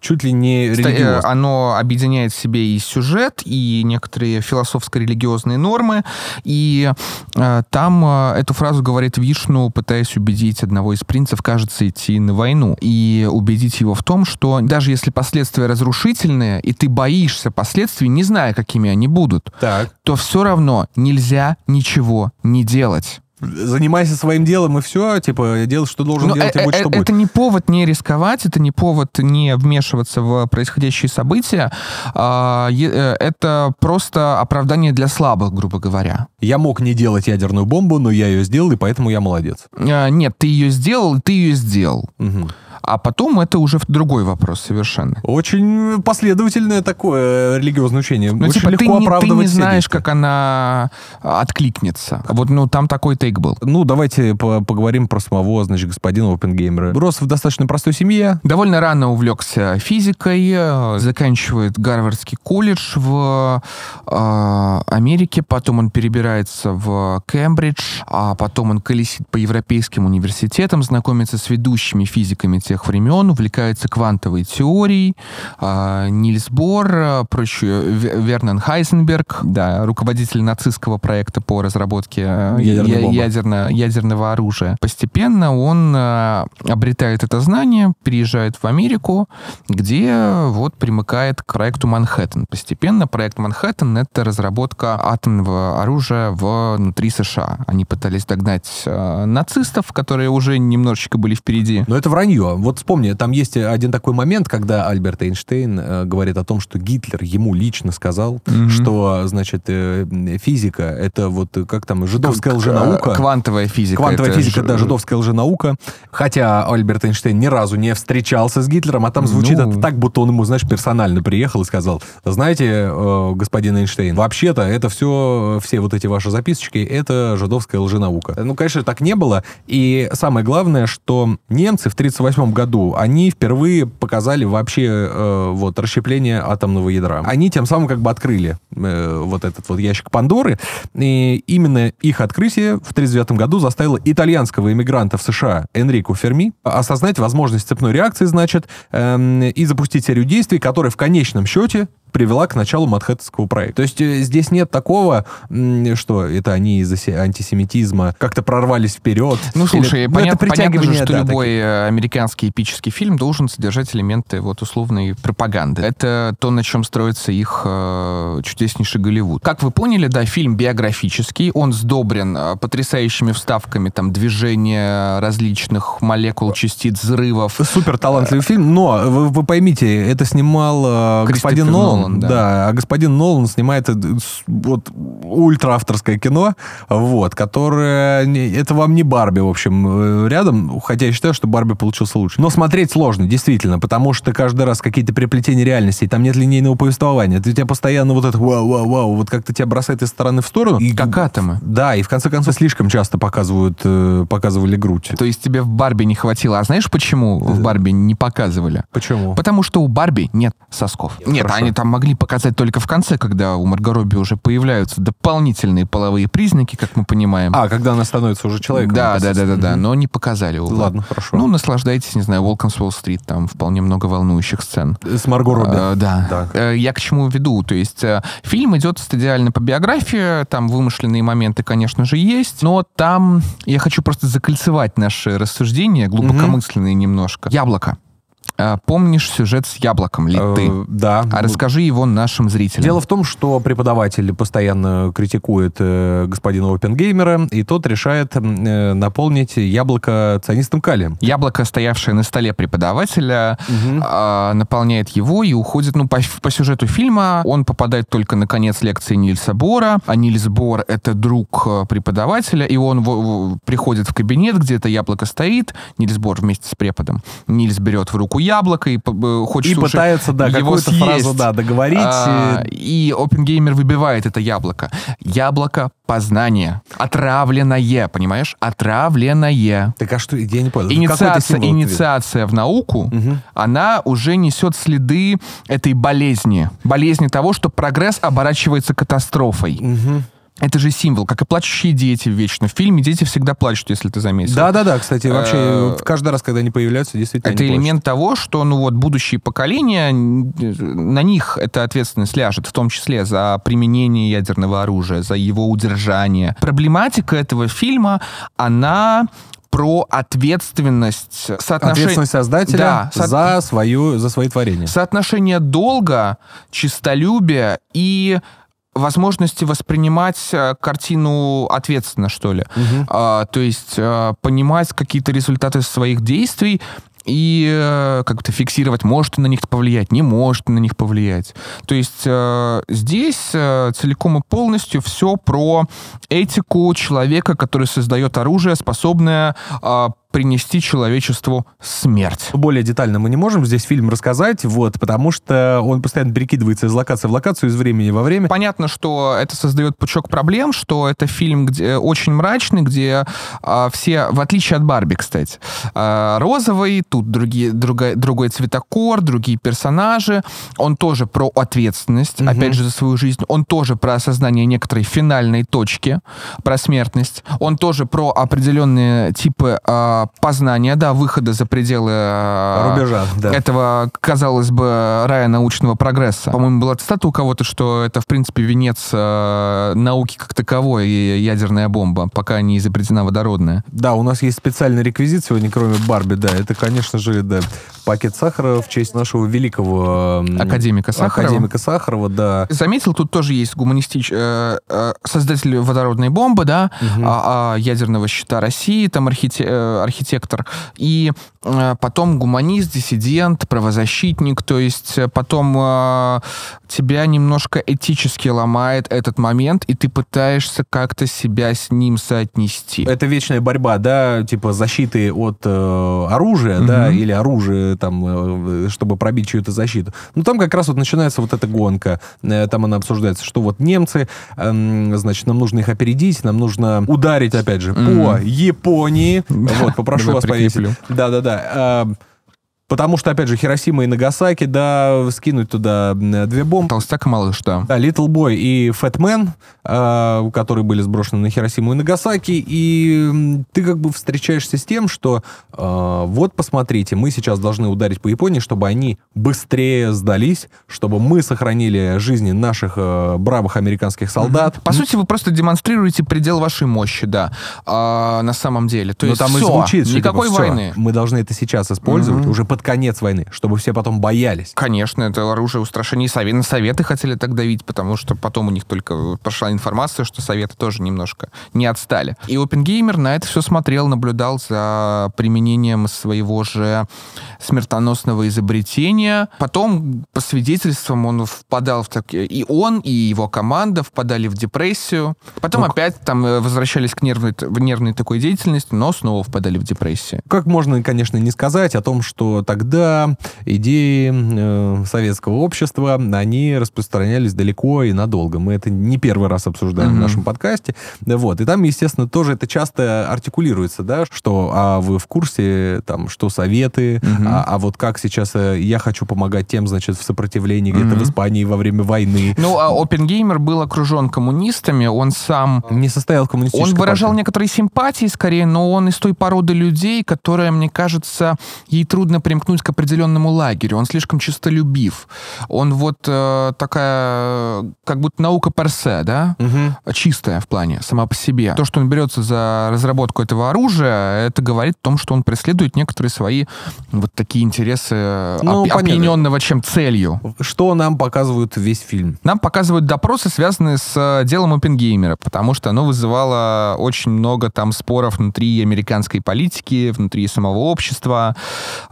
чуть ли не э, религиозно. Оно объединяет в себе и сюжет, и некоторые философско-религиозные нормы. И э, там э, эту фразу говорит Вишну, пытаясь убедить одного из принцев, кажется, идти на войну. И убедить его в том, что даже если последствия разрушительные, и ты боишься последствий, не зная, какими они будут, Так. то все равно нельзя ничего не делать. Занимайся своим делом и все, типа, делай, что должен Но делать, и э- будь, э- что будет. это не повод не рисковать, это не повод не вмешиваться в происходящие события. А, э, это просто оправдание для слабых, грубо говоря. Я мог не делать ядерную бомбу, но я ее сделал, и поэтому я молодец. А, Нет, ты ее сделал, ты ее сделал. Мгм. А потом это уже другой вопрос совершенно. Очень последовательное такое религиозное учение. Ну, Очень типа, легко ты, не, ты оправдывать не все знаешь, действия. как она откликнется. Вот, ну, там такой тейк был. Ну, давайте по- поговорим про самого, значит, господина Опенгеймера. Рос в достаточно простой семье. Довольно рано увлекся физикой, э, заканчивает Гарвардский колледж в э, Америке, потом он перебирается в Кембридж, а потом он колесит по европейским университетам, знакомится с ведущими физиками тех времен, увлекается квантовой теорией, э, Нильс Бор, прочее, Ве- Вернон Хайзенберг, да, руководитель нацистского проекта по разработке э, Ядерной я- бомбы. ядерно- ядерного оружия. Постепенно он обретает это знание, переезжает в Америку, где вот примыкает к проекту Манхэттен. Постепенно проект Манхэттен — это разработка атомного оружия внутри США. Они пытались догнать нацистов, которые уже немножечко были впереди. Но это вранье. Вот вспомни, там есть один такой момент, когда Альберт Эйнштейн э, говорит о том, что Гитлер ему лично сказал, Мгм. что, значит, э, физика, это вот, э, как там, жидовская лженаука. э, Квантовая физика. Квантовая физика, ж- да, жидовская лженаука. Хотя Альберт Эйнштейн ни разу не встречался с Гитлером, а там звучит Ну. это так, будто он ему, знаешь, персонально приехал и сказал, знаете, э, господин Эйнштейн, вообще-то это все, все вот эти ваши записочки, это жидовская лженаука. Ну, конечно, так не было. И самое главное, что немцы в 1938 году, они впервые показали вообще э, вот расщепление атомного ядра. Они тем самым как бы открыли э, вот этот вот ящик Пандоры. И именно их открытие в 1939 году заставило итальянского иммигранта в США Энрико Ферми осознать возможность цепной реакции, значит, эм, и запустить серию действий, которая в конечном счете привела к началу Манхэттенского проекта. То есть э, здесь нет такого, что это они из-за се- антисемитизма как-то прорвались вперед. Ну, слушай, Или- ну, понятно, же, что да, любой таких. э, американский эпический фильм должен содержать элементы вот условной пропаганды. Это то, на чем строится их э, чудеснейший Голливуд. Как вы поняли, да, фильм биографический, он сдобрен э, потрясающими вставками, там, движения различных молекул, частиц, взрывов. Супер талантливый фильм, но вы, вы поймите, это снимал э, господин Нолан, Нолан, да. да. а господин Нолан снимает э, вот ультра авторское кино, вот, которое это вам не Барби, в общем, э, рядом, хотя я считаю, что Барби получился лучше. Но смотреть сложно, действительно, потому что каждый раз какие-то переплетения реальности, там нет линейного повествования, у тебя постоянно вот это вау, вау, вау, вот как-то тебя бросает из стороны в сторону. И Как атомы. Да, и в конце концов слишком часто показывают, э, показывали грудь. То есть тебе в Барби не хватило. А знаешь, почему в Барби не показывали? Почему? Потому что у Барби нет сосков. Нет, Хорошо. они там могли показать только в конце, когда у Марго Робби уже появляются дополнительные половые признаки, как мы понимаем. А, когда она становится уже человеком. да, да, да, да, да, но не показали. увы. Ладно, хорошо. Ну, наслаждайтесь, не знаю, to Wall Street, там вполне много волнующих сцен. С Марго Робби. Э, да. Да. Э, Я к чему веду? То есть э, фильм идет стадиально по биографии, там вымышленные моменты, конечно же, есть, но там я хочу просто закольцевать наши рассуждения, глубокомысленные немножко. Яблоко. Э, Помнишь сюжет с яблоком ли Э, ты? Да. А расскажи его нашим зрителям. Дело в том, что преподаватель постоянно критикует э, господина Опенгеймера, и тот решает э, наполнить яблоко цианистым калием. Яблоко, стоявшее на столе преподавателя, а, наполняет его и уходит, ну, по, по сюжету фильма он попадает только на конец лекции Нильса Бора, а Нильс Бор — это друг э, преподавателя, и он в- в- приходит в кабинет, где это яблоко стоит, Нильс Бор вместе с преподом. Нильс берет в руку яблоко и э, хочет И уже пытается, да, его какую-то фразу, да, договорить. А, и Опенгеймер выбивает это яблоко. Яблоко познания. Отравленное, понимаешь? Отравленное. Так а что, я не понял. Инициация, инициация в науку, Мгм. она уже несет следы этой болезни. Болезни того, что прогресс оборачивается катастрофой. Мгм. Это же символ, как и плачущие дети вечно. В фильме дети всегда плачут, если ты заметил. Да-да-да, кстати, вообще Э, каждый раз, когда они появляются, действительно Это элемент того, что, ну вот, будущие поколения, на них эта ответственность ляжет, в том числе за применение ядерного оружия, за его удержание. Проблематика этого фильма, она про ответственность, соотношение... Ответственность создателя Да, со- за, свою, за свои творения. Соотношение долга, чистолюбия и возможности воспринимать э, картину ответственно, что ли. Мгм. А, то есть а, понимать какие-то результаты своих действий и э, как-то фиксировать, может на них повлиять, не может на них повлиять. То есть э, здесь э, целиком и полностью все про этику человека, который создает оружие, способное а, принести человечеству смерть. Более детально мы не можем здесь фильм рассказать, вот, потому что он постоянно перекидывается из локации в локацию, из времени во время. Понятно, что это создает пучок проблем, что это фильм где очень мрачный, где а, все, в отличие от Барби, кстати, а, розовый, тут другие, другой, другой цветокор, другие персонажи. Он тоже про ответственность, Мгм. опять же, за свою жизнь. Он тоже про осознание некоторой финальной точки, про смертность. Он тоже про определенные типы а, познания, да, выхода за пределы а, Рубежа, да. этого, казалось бы, рая научного прогресса. По-моему, была цитата у кого-то, что это, в принципе, венец э, науки как таковой, и ядерная бомба, пока не изобретена водородная. Да, у нас есть специальный реквизит сегодня, кроме Барби, да. Это, конечно же, да, пакет сахара в честь нашего великого... м, Академика Сахарова. Академика Сахарова, да. Заметил, тут тоже есть гуманистич... э, э, создатель водородной бомбы, да, а- а ядерного щита России, там архите- э, архитектор, и э, потом гуманист, диссидент, правозащитник, то есть э, потом э, тебя немножко этически ломает этот момент, и ты пытаешься как-то себя с ним соотнести. Это вечная борьба, да, типа защиты от э, оружия, Мгм. да, или оружия, там, э, чтобы пробить чью-то защиту. Ну, там как раз вот начинается вот эта гонка. Э, там она обсуждается, что вот немцы, эм, значит, нам нужно их опередить, нам нужно ударить, опять же, по Мгм. Японии. Вот, попрошу давай вас повесить. прикреплю. Да-да-да. Э, Потому что, опять же, Хиросима и Нагасаки, да, скинуть туда две бомбы. Толстяк и малыш, да. Да, Little Boy и Fat Man, э, которые были сброшены на Хиросиму и Нагасаки, и ты как бы встречаешься с тем, что э, вот посмотрите, мы сейчас должны ударить по Японии, чтобы они быстрее сдались, чтобы мы сохранили жизни наших э, бравых американских солдат. По сути, вы просто демонстрируете предел вашей мощи, да, а, на самом деле. То Но есть там и всё, звучит, что, типа, никакой всё, войны. Мы должны это сейчас использовать, Мгм. уже под конец войны, чтобы все потом боялись. Конечно, это оружие устрашения. Совет, на Советы хотели так давить, потому что потом у них только пошла информация, что Советы тоже немножко не отстали. И Опенгеймер на это все смотрел, наблюдал за применением своего же смертоносного изобретения. Потом, по свидетельствам, он впадал в такие... И он, и его команда впадали в депрессию. Потом Ну, опять там э, возвращались к нервной, в нервной такой деятельности, но снова впадали в депрессию. Как можно, конечно, не сказать о том, что тогда идеи э, советского общества, они распространялись далеко и надолго. Мы это не первый раз обсуждаем в Мгм. нашем подкасте. Да, Вот. И там, естественно, тоже это часто артикулируется, да, что а вы в курсе, там, что советы, Мгм. а, а вот как сейчас э, я хочу помогать тем, значит, в сопротивлении где-то Мгм. в Испании во время войны. Ну, а Опенгеймер был окружен коммунистами, он сам Не состоял в Он коммунистической выражал партии. некоторые симпатии скорее, но он из той породы людей, которая, мне кажется, ей трудно примкнуть к определенному лагерю. Он слишком чистолюбив. Он вот э, такая, как будто наука персе, да? Мгм. чистая в плане, сама по себе. То, что он берется за разработку этого оружия, это говорит о том, что он преследует некоторые свои вот такие интересы Ну, оп- опьяненного чем целью. Что нам показывают весь фильм? Нам показывают допросы, связанные с э, делом Оппенгеймера, потому что оно вызывало очень много там споров внутри американской политики, внутри самого общества.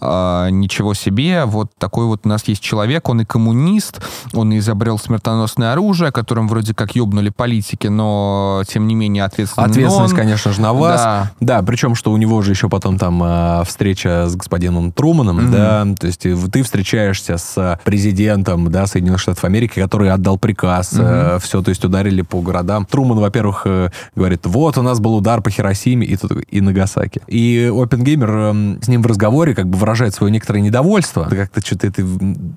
Э, ничего себе, вот такой вот у нас есть человек, он и коммунист, он и изобрел смертоносное оружие, которым вроде как ёбнули политики, но тем не менее ответственный Ответственность, он. конечно же, на вас. Да. Да, причем, что у него же еще потом там а, встреча с господином Труманом, Мгм. да, то есть э, ты встречаешься с президентом, да, Соединенных Штатов Америки, который отдал приказ, Мгм. все, то есть ударили по городам. Труман, во-первых, э, говорит, вот у нас был удар по Хиросиме и, и Нагасаки. И Опенгеймер эм, с ним в разговоре как бы выражает свое некоторое недовольство. Как-то что-то это,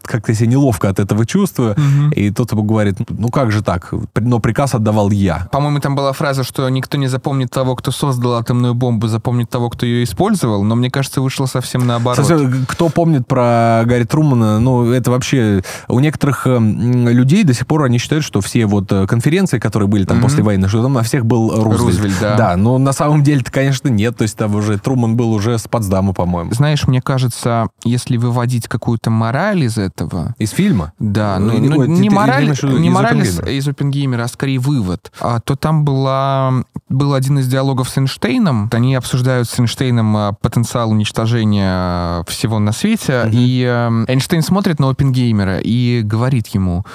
как-то себя неловко от этого чувствую. Мгм. И тот ему говорит, ну как же так, но приказ отдавал я. По-моему, там была фраза, что никто не запомнит того, кто создал атомную бомбу, запомнит того, кто ее использовал, но мне кажется, вышло совсем наоборот. Совсем, кто помнит про Гарри Трумана, ну, это вообще... У некоторых э, людей до сих пор они считают, что все вот э, конференции, которые были там Мгм. после войны, что там на всех был Рузвельт. Рузвельт, да. Да, но на самом деле-то, конечно, нет. То есть там уже Труман был уже с Потсдама, по-моему. Знаешь, мне кажется, если выводить какую-то мораль из этого, Из фильма? да, ну, ну, ты- не ты мораль, в виду не из мораль Оппенгеймера? из Оппенгеймера, а скорее вывод, а, то там была, был один из диалогов с Эйнштейном. Они обсуждают с Эйнштейном а, потенциал уничтожения всего на свете, Мгм. и а, Эйнштейн смотрит на Оппенгеймера и говорит ему,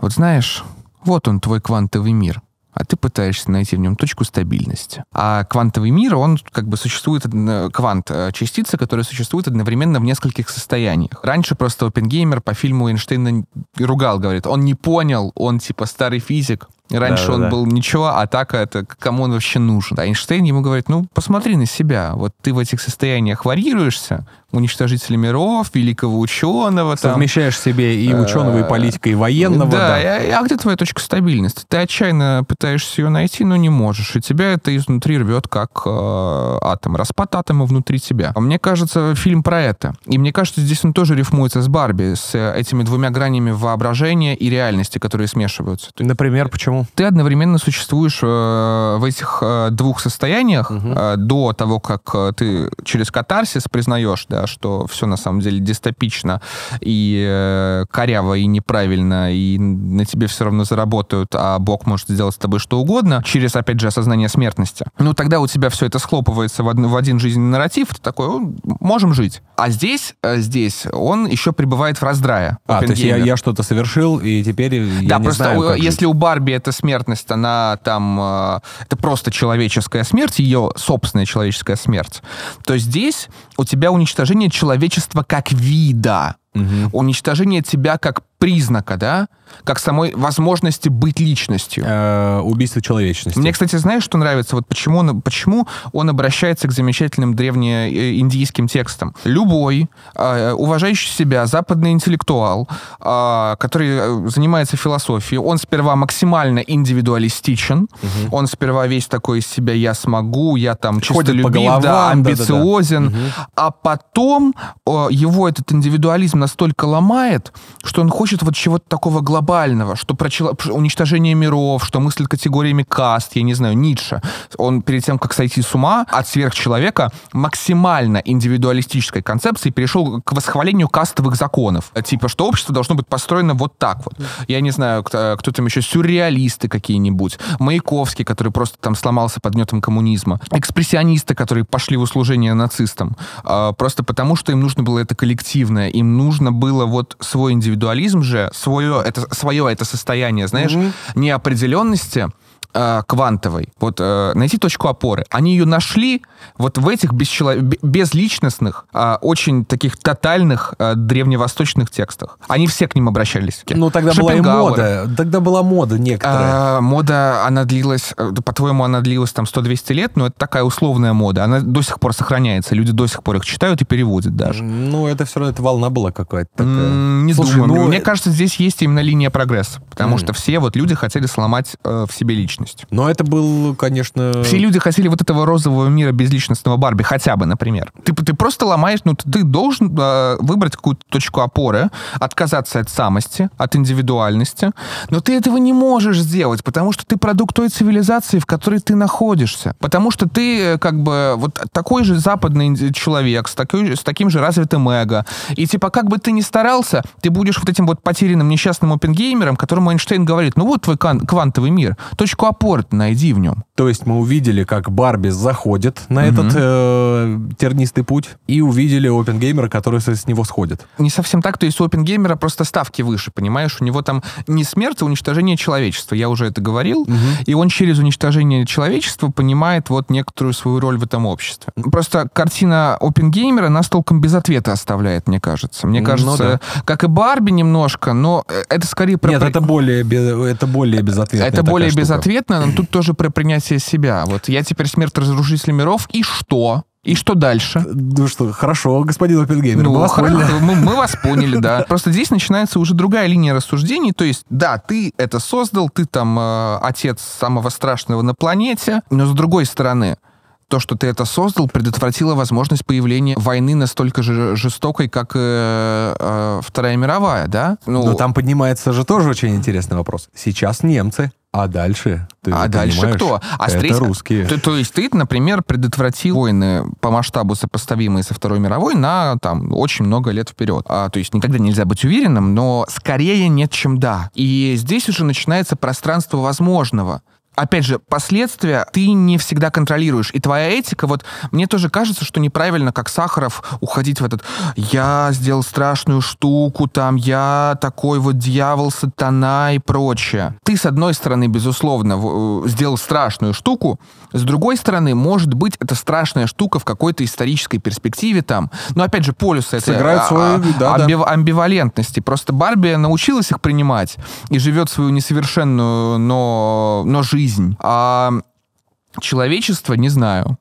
вот знаешь, вот он, твой квантовый мир. А ты пытаешься найти в нем точку стабильности. А квантовый мир, он как бы существует, квант, э, частица, которая существует одновременно в нескольких состояниях. Раньше просто Оппенгеймер по фильму Эйнштейна ругал, говорит, он не понял, он типа старый физик, Раньше он Да-да-да. был ничего, а так это кому он вообще нужен. А Эйнштейн ему говорит, ну, посмотри на себя. Вот ты в этих состояниях варьируешься, уничтожитель миров, великого ученого. Там, Совмещаешь себе и ученого, и политика, и военного. да, да. и- а где твоя точка стабильности? Ты отчаянно пытаешься ее найти, но не можешь. И тебя это изнутри рвет, как э, атом. Распад атома внутри тебя. А Мне кажется, фильм про это. И мне кажется, здесь он тоже рифмуется с Барби, с э, этими двумя гранями воображения и реальности, которые смешиваются. Например, почему? ты одновременно существуешь э, в этих э, двух состояниях Мгм. э, до того, как э, ты через катарсис признаешь, да, да, что все на самом деле дистопично и э, коряво, и неправильно, и на тебе все равно заработают, а Бог может сделать с тобой что угодно, через, опять же, осознание смертности. Ну, тогда у тебя все это схлопывается в, один, в один жизненный нарратив, ты такой, можем жить. А здесь, э, здесь он еще пребывает в раздрае. А, то есть я, я что-то совершил, и теперь я да, не просто знаю, как если жить. у Барби эта смертность, она там... э, Это просто человеческая смерть, ее собственная человеческая смерть, то здесь у тебя уничтожение человечества как вида. Мгм. Уничтожение тебя как признака, да? Как самой возможности быть личностью. Э, убийство человечности. Мне, кстати, знаешь, что нравится? Вот почему он, почему он обращается к замечательным древнеиндийским текстам. Любой э, уважающий себя западный интеллектуал, э, который э, занимается философией, он сперва максимально индивидуалистичен, он сперва весь такой из себя «я смогу», «я там чистолюбив», головам, да, амбициозен, Мгм. а потом э, его этот индивидуализм настолько ломает, что он хочет вот чего-то такого глобального, что про чело- уничтожение миров, что мыслит категориями каст, я не знаю, Ницше. Он перед тем, как сойти с ума от сверхчеловека, максимально индивидуалистической концепции перешел к восхвалению кастовых законов. Типа, что общество должно быть построено вот так вот. Я не знаю, кто, кто там еще, сюрреалисты какие-нибудь, Маяковский, который просто там сломался под гнетом коммунизма, экспрессионисты, которые пошли в услужение нацистам, а, просто потому, что им нужно было это коллективное, им нужно было вот свой индивидуализм же, свое это, свое это состояние, знаешь, Мгм. неопределенности, э, квантовой, вот э, найти точку опоры. Они ее нашли вот в этих бесчело- бе- безличностных, а, очень таких тотальных э, древневосточных текстах. Они все к ним обращались. Ну, тогда была и мода. Тогда была мода некоторая. А, мода, она длилась, э, по-твоему, она длилась там 100-200 лет, но это такая условная мода. Она до сих пор сохраняется. Люди до сих пор их читают и переводят даже. Ну, это все равно, это волна была какая-то такая. М, Не Слушай, думаю. ну, Мне э- кажется, здесь есть именно линия прогресса. Потому М. что все вот люди хотели сломать э, в себе личность. Но это был, конечно... Все люди хотели вот этого розового мира безличностного Барби, хотя бы, например. Ты, ты просто ломаешь, ну, ты, должен э, выбрать какую-то точку опоры, отказаться от самости, от индивидуальности, но ты этого не можешь сделать, потому что ты продукт той цивилизации, в которой ты находишься. Потому что ты э, как бы вот такой же западный человек, с, такой, с таким же развитым эго. И типа как бы ты ни старался, ты будешь вот этим вот потерянным несчастным опенгеймером, которому Эйнштейн говорит, ну вот твой квантовый мир, точку опоры найди в нем. То есть мы увидели, как Барби заходит на этот э, тернистый путь, и увидели опенгеймера, который с, него сходит. Не совсем так, то есть у опенгеймера просто ставки выше, понимаешь? У него там не смерть, а уничтожение человечества. Я уже это говорил. И он через уничтожение человечества понимает вот некоторую свою роль в этом обществе. Просто картина опенгеймера нас толком без ответа оставляет, мне кажется. Мне Ну кажется, как и Барби немножко, но э, это скорее про... Нет, это более, это более безответная это более штука. Безответно, но тут тоже про принятие себя. Вот я теперь смерть разрушителя миров, и что? И что дальше? Ну что, хорошо, господин опенгеймер, мы Ну, вас поняли. хорошо, мы, мы вас поняли, да. Просто здесь начинается уже другая линия рассуждений. То есть, да, ты это создал, ты там э, отец самого страшного на планете, но с другой стороны, то, что ты это создал, предотвратило возможность появления войны настолько же жестокой, как э, э, Вторая мировая, да? Ну, Но там поднимается же тоже очень интересный вопрос. Сейчас немцы, а дальше? Ты а дальше кто? А это третьей- русские. То, то есть ты, например, предотвратил войны по масштабу сопоставимые со Второй мировой на там очень много лет вперед. А, то есть никогда нельзя быть уверенным, но скорее нет, чем да. И здесь уже начинается пространство возможного. Опять же, последствия ты не всегда контролируешь. И твоя этика, вот мне тоже кажется, что неправильно, как Сахаров, уходить в этот «я сделал страшную штуку, там, я такой вот дьявол, сатана и прочее». Ты, с одной стороны, безусловно, э, сделал страшную штуку, с другой стороны, может быть, эта страшная штука в какой-то исторической перспективе там. Но, опять же, полюсы это Сыграют а, свою- а, да-да. амбив- амбивалентности. Просто Барби научилась их принимать и живет свою несовершенную, но, но жизнь. А человечество, не знаю.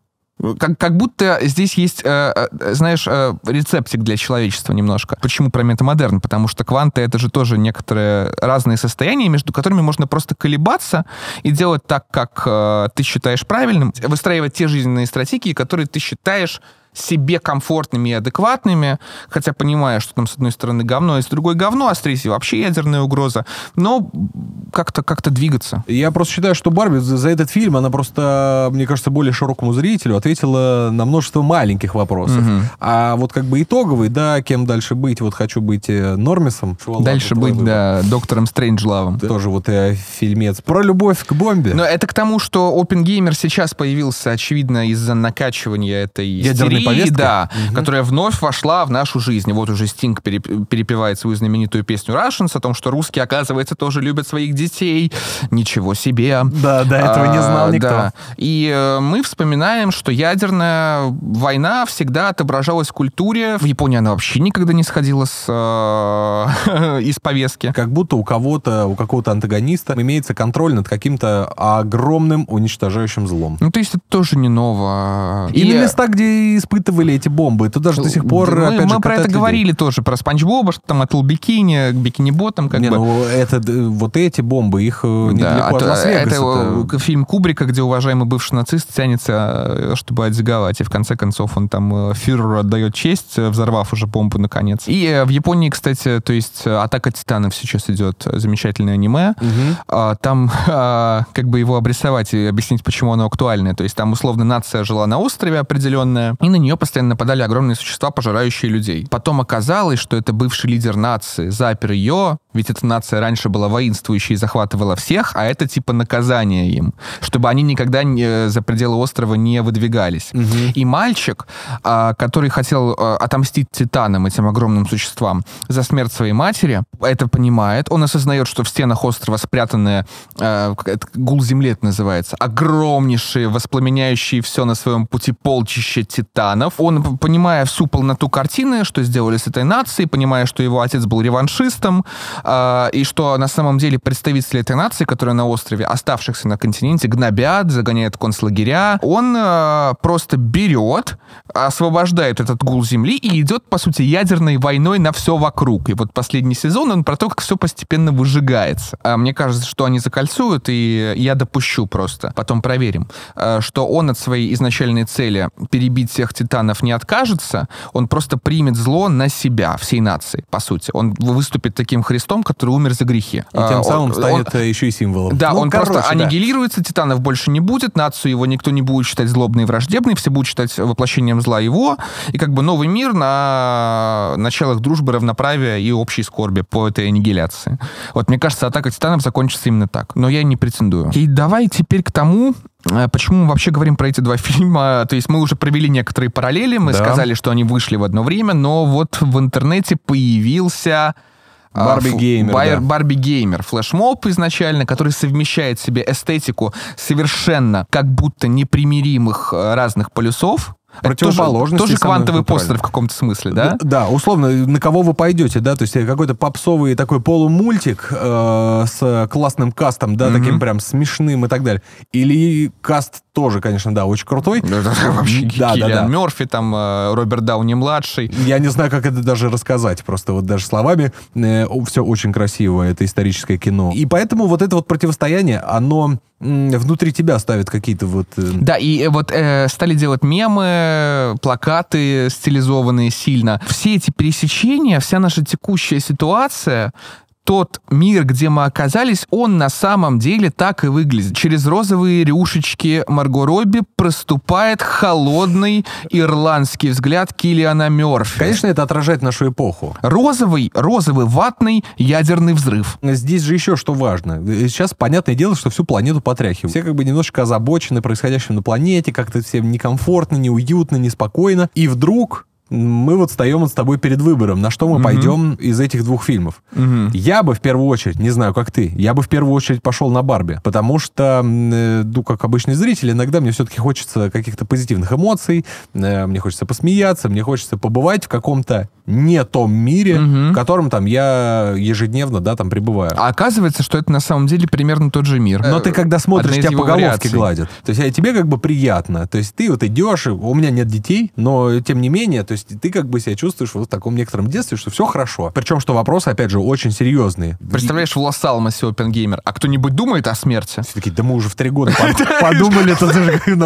Как, как будто здесь есть, э, э, знаешь, э, рецептик для человечества немножко. Почему про метамодерн? Потому что кванты — это же тоже некоторые разные состояния, между которыми можно просто колебаться и делать так, как э, ты считаешь правильным, выстраивать те жизненные стратегии, которые ты считаешь себе комфортными и адекватными, хотя понимая, что там с одной стороны говно, а с другой говно, а с третьей вообще ядерная угроза. Но как-то как двигаться. Я просто считаю, что Барби за, этот фильм, она просто, мне кажется, более широкому зрителю ответила на множество маленьких вопросов. Угу. А вот как бы итоговый, да, кем дальше быть, вот хочу быть э, Нормисом. Дальше быть, выбор. да, доктором Стрэнджлавом. Да. Тоже вот э, фильмец про любовь к бомбе. Но это к тому, что Опенгеймер сейчас появился, очевидно, из-за накачивания этой Ядерной истерии, повестки? да, угу. которая вновь вошла в нашу жизнь. Вот уже Стинг перепевает свою знаменитую песню Russians о том, что русские, оказывается, тоже любят своих детей. Ничего себе. Да, до этого а, не знал никто. Да. И э, мы вспоминаем, что ядерная война всегда отображалась в культуре. В Японии она вообще никогда не сходила с, э, из повестки. Как будто у кого-то, у какого-то антагониста имеется контроль над каким-то огромным уничтожающим злом. Ну, то есть это тоже не ново. И, и на места, где испытывали эти бомбы, это даже до сих пор, мы, опять мы же, про это людей. говорили тоже, про Спанч Боба, что там отл бикини, бикини-ботом, как не, бы. Ну, это, вот эти бомбы, их э, недалеко да, от Это это фильм Кубрика, где уважаемый бывший нацист тянется, э, чтобы отзиговать, и в конце концов он там э, фюреру отдает честь, взорвав уже бомбу наконец. И в Японии, кстати, то есть «Атака титанов» сейчас идет, замечательное аниме. Угу. Там как бы его обрисовать и объяснить, почему оно актуальное. То есть там условно нация жила на острове определенная, и на нее постоянно нападали огромные существа, пожирающие людей. Потом оказалось, что это бывший лидер нации запер ее, ведь эта нация раньше была воинствующей и захватывала всех, а это типа наказание им, чтобы они никогда не, э, за пределы острова не выдвигались. Угу. И мальчик, а, который хотел а, отомстить титанам, этим огромным существам, за смерть своей матери, это понимает. Он осознает, что в стенах острова спрятаны, а, гул земли это называется, огромнейшие, воспламеняющие все на своем пути полчища титанов. Он, понимая всю полноту картины, что сделали с этой нацией, понимая, что его отец был реваншистом, э, и что на самом деле представители этой нации, которые на острове, оставшихся на континенте, гнобят, загоняют концлагеря, он э, просто берет, освобождает этот гул земли и идет, по сути, ядерной войной на все вокруг. И вот последний сезон, он про то, как все постепенно выжигается. А мне кажется, что они закольцуют, и я допущу просто, потом проверим, э, что он от своей изначальной цели перебить всех титанов не откажется, он просто примет зло на себя, всей нации, по сути. Он выступит таким Христом, который умер за грехи. И тем а, самым он, станет он, еще и символом. Да, ну, он короче, просто да. аннигилируется, титанов больше не будет, нацию его никто не будет считать злобной и враждебной, все будут считать воплощением зла его, и как бы новый мир на началах дружбы, равноправия и общей скорби по этой аннигиляции. Вот мне кажется, атака титанов закончится именно так, но я не претендую. И давай теперь к тому, э, Почему мы вообще говорим про эти два фильма? То есть мы уже провели некоторые параллели, мы да. сказали, что они вышли в одно время, но вот в интернете появился Барби Геймер. Да. Барби Геймер. Флешмоб изначально, который совмещает в себе эстетику совершенно как будто непримиримых э, разных полюсов. Противоположность. Тоже, тоже квантовый постер в каком-то смысле, да? Да, условно, на кого вы пойдете, да, то есть какой-то попсовый такой полумультик э, с классным кастом, да, mm-hmm. таким прям смешным и так далее. Или каст тоже, конечно, да, очень крутой. Да, да, вообще да, да, да. Мерфи, там, э, Роберт Дауни-младший. Я не знаю, как это даже рассказать, просто вот даже словами. Э, все очень красиво, это историческое кино. И поэтому вот это вот противостояние, оно внутри тебя ставит какие-то вот... Э... Да, и вот э, стали делать мемы, плакаты стилизованные сильно. Все эти пересечения, вся наша текущая ситуация, тот мир, где мы оказались, он на самом деле так и выглядит. Через розовые рюшечки Марго Робби проступает холодный ирландский взгляд Киллиана Мерфи. Конечно, это отражает нашу эпоху. Розовый, розовый ватный ядерный взрыв. Здесь же еще что важно. Сейчас понятное дело, что всю планету потряхивают. Все как бы немножечко озабочены происходящим на планете, как-то всем некомфортно, неуютно, неспокойно. И вдруг мы вот встаем с тобой перед выбором, на что мы угу. пойдем из этих двух фильмов. Угу. Я бы в первую очередь, не знаю, как ты, я бы в первую очередь пошел на Барби, потому что, э, ну, как обычный зритель, иногда мне все-таки хочется каких-то позитивных эмоций, э, мне хочется посмеяться, мне хочется побывать в каком-то не том мире, угу. в котором там я ежедневно, да, там пребываю. А оказывается, что это на самом деле примерно тот же мир. Но ты когда смотришь, тебя по головке вариаций. гладят. То есть а тебе как бы приятно. То есть ты вот идешь, у меня нет детей, но тем не менее, то есть ты как бы себя чувствуешь вот в таком некотором детстве, что все хорошо. Причем, что вопросы, опять же, очень серьезные. Представляешь, в Лос-Алмосе Опенгеймер, а кто-нибудь думает о смерти? Все такие, да мы уже в три года подумали,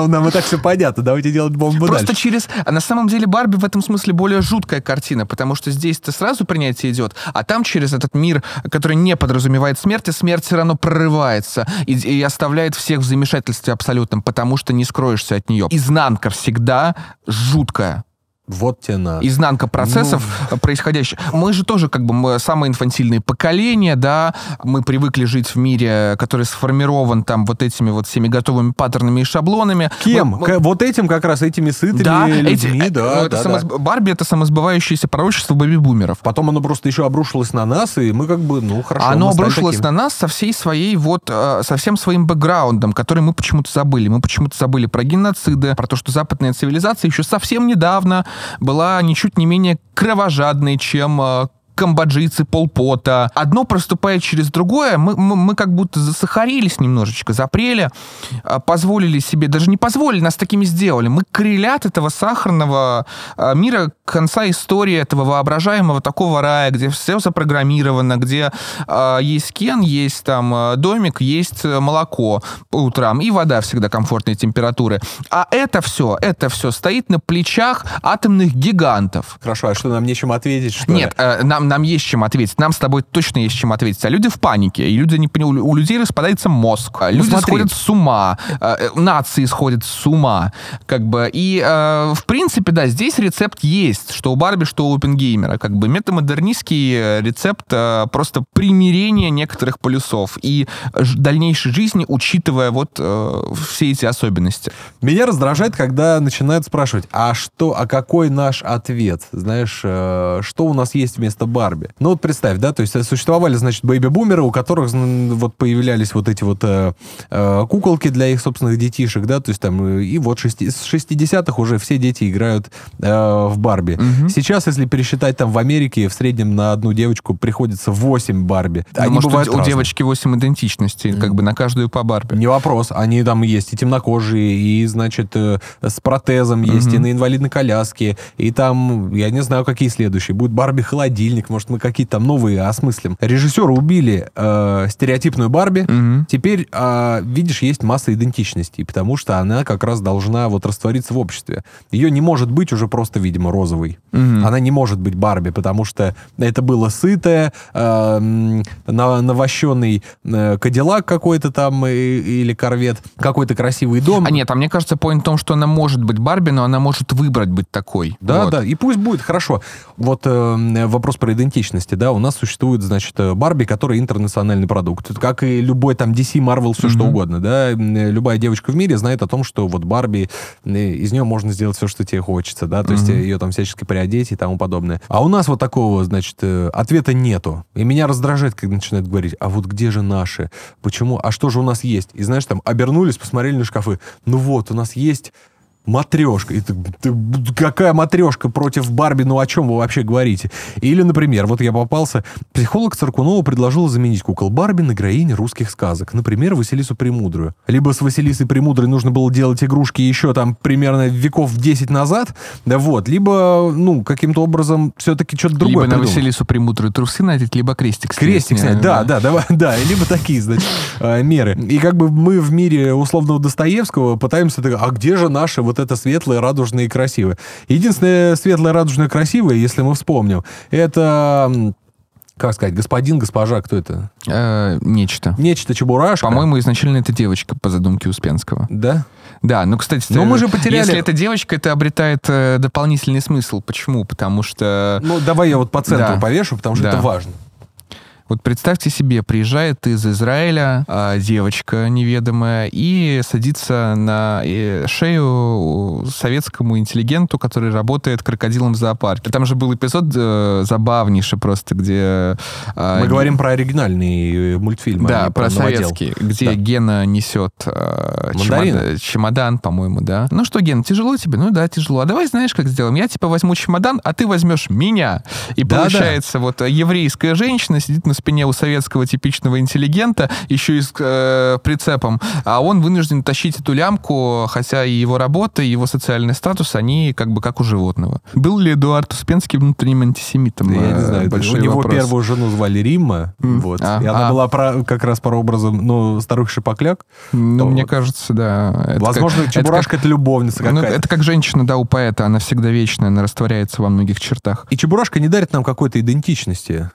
нам и так все понятно, давайте делать бомбу Просто через... А на самом деле Барби в этом смысле более жуткая картина, потому что здесь-то сразу принятие идет, а там через этот мир, который не подразумевает смерти, смерть все равно прорывается и, и оставляет всех в замешательстве абсолютном, потому что не скроешься от нее. Изнанка всегда жуткая. Вот тебе на. Изнанка процессов ну... происходящих. Мы же тоже как бы мы самое инфантильное поколение, да, мы привыкли жить в мире, который сформирован там вот этими вот всеми готовыми паттернами и шаблонами. Кем? Мы, вот этим как раз, этими сытыми да, людьми, эти, да, это да, самос... да. Барби — это самосбывающееся пророчество бэби-бумеров. Потом оно просто еще обрушилось на нас, и мы как бы, ну, хорошо. Оно обрушилось таким. на нас со всей своей вот, э, со всем своим бэкграундом, который мы почему-то забыли. Мы почему-то забыли про геноциды, про то, что западная цивилизация еще совсем недавно была ничуть не менее кровожадной, чем э, камбоджийцы, полпота. Одно проступает через другое. Мы, мы, мы как будто засахарились немножечко, запрели, а, позволили себе, даже не позволили, нас такими сделали. Мы крылят этого сахарного а, мира конца истории, этого воображаемого такого рая, где все запрограммировано, где э, есть кен, есть там домик, есть молоко по утрам, и вода всегда комфортной температуры. А это все, это все стоит на плечах атомных гигантов. Хорошо, а что, нам нечем ответить, что Нет, э, нам нам, есть чем ответить. Нам с тобой точно есть чем ответить. А люди в панике. И люди не, у, у людей распадается мозг. Ну, люди смотри. сходят с ума. Э, э, нации сходят с ума. Как бы. И, э, в принципе, да, здесь рецепт есть. Что у Барби, что у Опенгеймера. Как бы метамодернистский э, рецепт э, просто примирения некоторых полюсов и дальнейшей жизни, учитывая вот э, все эти особенности. Меня раздражает, когда начинают спрашивать, а что, а какой наш ответ? Знаешь, что у нас есть вместо Барби. Ну вот представь, да, то есть существовали, значит, бэйби-бумеры, у которых вот появлялись вот эти вот куколки для их собственных детишек, да, то есть там и вот шести, с 60-х уже все дети играют в Барби. Угу. Сейчас, если пересчитать там в Америке, в среднем на одну девочку приходится 8 Барби. Ну, Они может, бывают у, у девочки 8 идентичностей, mm. как бы на каждую по Барби. Не вопрос. Они там есть и темнокожие, и, значит, э, с протезом есть, угу. и на инвалидной коляске, и там, я не знаю, какие следующие. Будет Барби-холодильник, может, мы какие-то там новые осмыслим. Режиссеры убили э, стереотипную Барби. Угу. Теперь, э, видишь, есть масса идентичностей, потому что она как раз должна вот раствориться в обществе. Ее не может быть уже просто, видимо, розовой. Угу. Она не может быть Барби, потому что это было сытое, э, навощенный э, Кадиллак какой-то там или Корвет, какой-то красивый дом. А нет, а мне кажется, поинт в том, что она может быть Барби, но она может выбрать быть такой. Да, вот. да, и пусть будет, хорошо. Вот э, вопрос про идентичности, да, у нас существует, значит, э, Барби, который интернациональный продукт. Как и любой там DC, Marvel, все mm-hmm. что угодно, да. Любая девочка в мире знает о том, что вот Барби, э, из нее можно сделать все, что тебе хочется, да, то mm-hmm. есть ее там всячески приодеть и тому подобное. А у нас вот такого, значит, э, ответа нету. И меня раздражает, когда начинают говорить, а вот где же наши? Почему? А что же у нас есть? И знаешь, там обернулись, посмотрели на шкафы. Ну вот, у нас есть матрешка. И ты, ты, какая матрешка против Барби? Ну о чем вы вообще говорите? Или, например, вот я попался, психолог Царкунова предложил заменить кукол Барби на героинь русских сказок. Например, Василису Премудрую. Либо с Василисой Премудрой нужно было делать игрушки еще там примерно веков 10 назад, да вот, либо, ну, каким-то образом все-таки что-то другое Либо придумать. на Василису Премудрую трусы надеть, либо крестик снять. Крестик снять, да, да, да, да, да, либо такие, значит, э, меры. И как бы мы в мире условного Достоевского пытаемся, а где же наши вот вот это светлое, радужное и красивое. Единственное светлое, радужное, красивое, если мы вспомним, это как сказать, господин, госпожа, кто это? Э, нечто. Нечто Чебурашка. По-моему, изначально это девочка по задумке Успенского. Да? Да, ну, кстати, Но мы же потеряли... если это девочка, это обретает э, дополнительный смысл. Почему? Потому что... Ну, давай я вот по центру да. повешу, потому что да. это важно. Вот представьте себе, приезжает из Израиля а, девочка неведомая и садится на э, шею советскому интеллигенту, который работает крокодилом в зоопарке. Там же был эпизод э, забавнейший просто, где... Э, Мы говорим про оригинальный мультфильм. Да, а про, про советский, где да. Гена несет э, чемодан, чемодан, по-моему, да. Ну что, Ген, тяжело тебе? Ну да, тяжело. А давай знаешь, как сделаем? Я типа возьму чемодан, а ты возьмешь меня. И да, получается, да. вот еврейская женщина сидит на спине у советского типичного интеллигента, еще и с э, прицепом, а он вынужден тащить эту лямку, хотя и его работа, и его социальный статус, они как бы как у животного. Был ли Эдуард Успенский внутренним антисемитом? Я не Э, знаю, большой у него вопрос. первую жену звали Римма, М, вот, а, и она а. была про- как раз по образом, ну, старых шипокляк. Ну, Вот. мне кажется, да. Это Возможно, как- это Чебурашка это, любовница как- ну, какая-то. это как женщина, да, у поэта, она всегда вечная, она растворяется во многих чертах. И Чебурашка не дарит нам какой-то идентичности.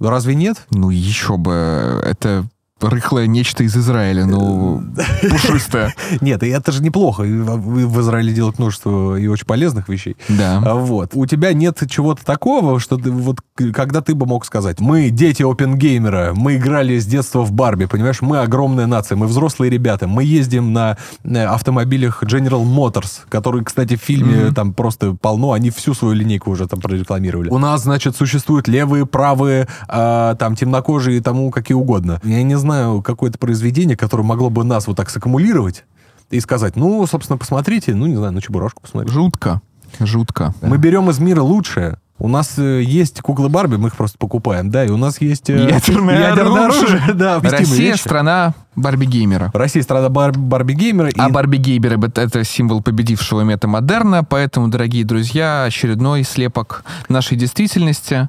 Разве нет? Ну, еще бы, это рыхлое нечто из Израиля, ну, пушистое. Нет, и это же неплохо. В Израиле делают множество и очень полезных вещей. Да. А Вот. У тебя нет чего-то такого, что ты вот когда ты бы мог сказать, мы дети опенгеймера, мы играли с детства в Барби, понимаешь, мы огромная нация, мы взрослые ребята, мы ездим на э, автомобилях General Motors, которые, кстати, в фильме Мгм. там просто полно, они всю свою линейку уже там прорекламировали. У нас, значит, существуют левые, правые, а, там темнокожие и тому какие угодно. Я не знаю какое-то произведение, которое могло бы нас вот так саккумулировать и сказать, ну, собственно, посмотрите, ну, не знаю, на Чебурашку посмотрите. Жутко. Жутко. Мы берем из мира лучшее. У нас э, есть куклы Барби, мы их просто покупаем, да, и у нас есть... э, Ядерное оружие. да, Россия вещи. страна Барби-геймера. Россия страна бар- Барби-геймера. А и- Барби-геймеры — это символ победившего метамодерна, поэтому, дорогие друзья, очередной слепок нашей действительности.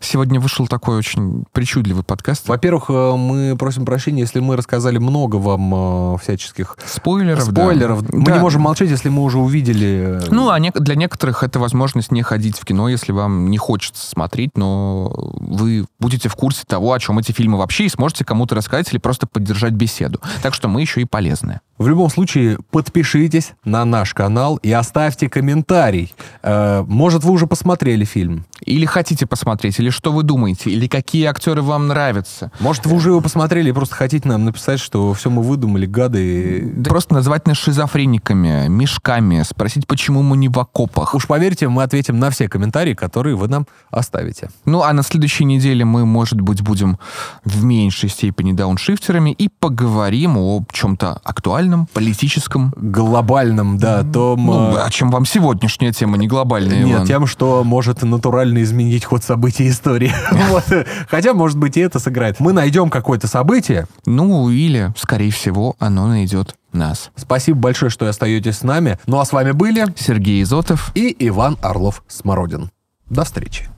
Сегодня вышел такой очень причудливый подкаст. Во-первых, э, мы просим прощения, если мы рассказали много вам всяческих Спойлеров, да. спойлеров. Мы Да. не можем молчать, если мы уже увидели... Ну, а нек- для некоторых это возможность не ходить в кино, если вам не хочется смотреть, но вы будете в курсе того, о чем эти фильмы вообще, и сможете кому-то рассказать или просто поддержать беседу. Так что мы еще и полезные. В любом случае, подпишитесь на наш канал и оставьте комментарий. Э, Может, вы уже посмотрели фильм. Или хотите посмотреть, или что вы думаете, или какие актеры вам нравятся. Может, вы уже его посмотрели и просто хотите нам написать, что все мы выдумали, гады. Да Просто назвать нас шизофрениками, мешками, спросить, почему мы не в окопах. Уж поверьте, мы ответим на все комментарии, которые вы нам оставите. Ну, а на следующей неделе мы, может быть, будем в меньшей степени дауншифтерами и поговорим о чем-то актуальном, политическом. Глобальным, да, том... Ну, о чем вам сегодняшняя тема, не глобальная, Нет, Иван. тем, что может натурально изменить ход событий истории. Хотя, может быть, и это сыграет. Мы найдем какое-то событие. Ну, или, скорее всего, оно найдет нас. Спасибо большое, что остаетесь с нами. Ну а с вами были Сергей Изотов. и Иван Орлов-Смородин. До встречи.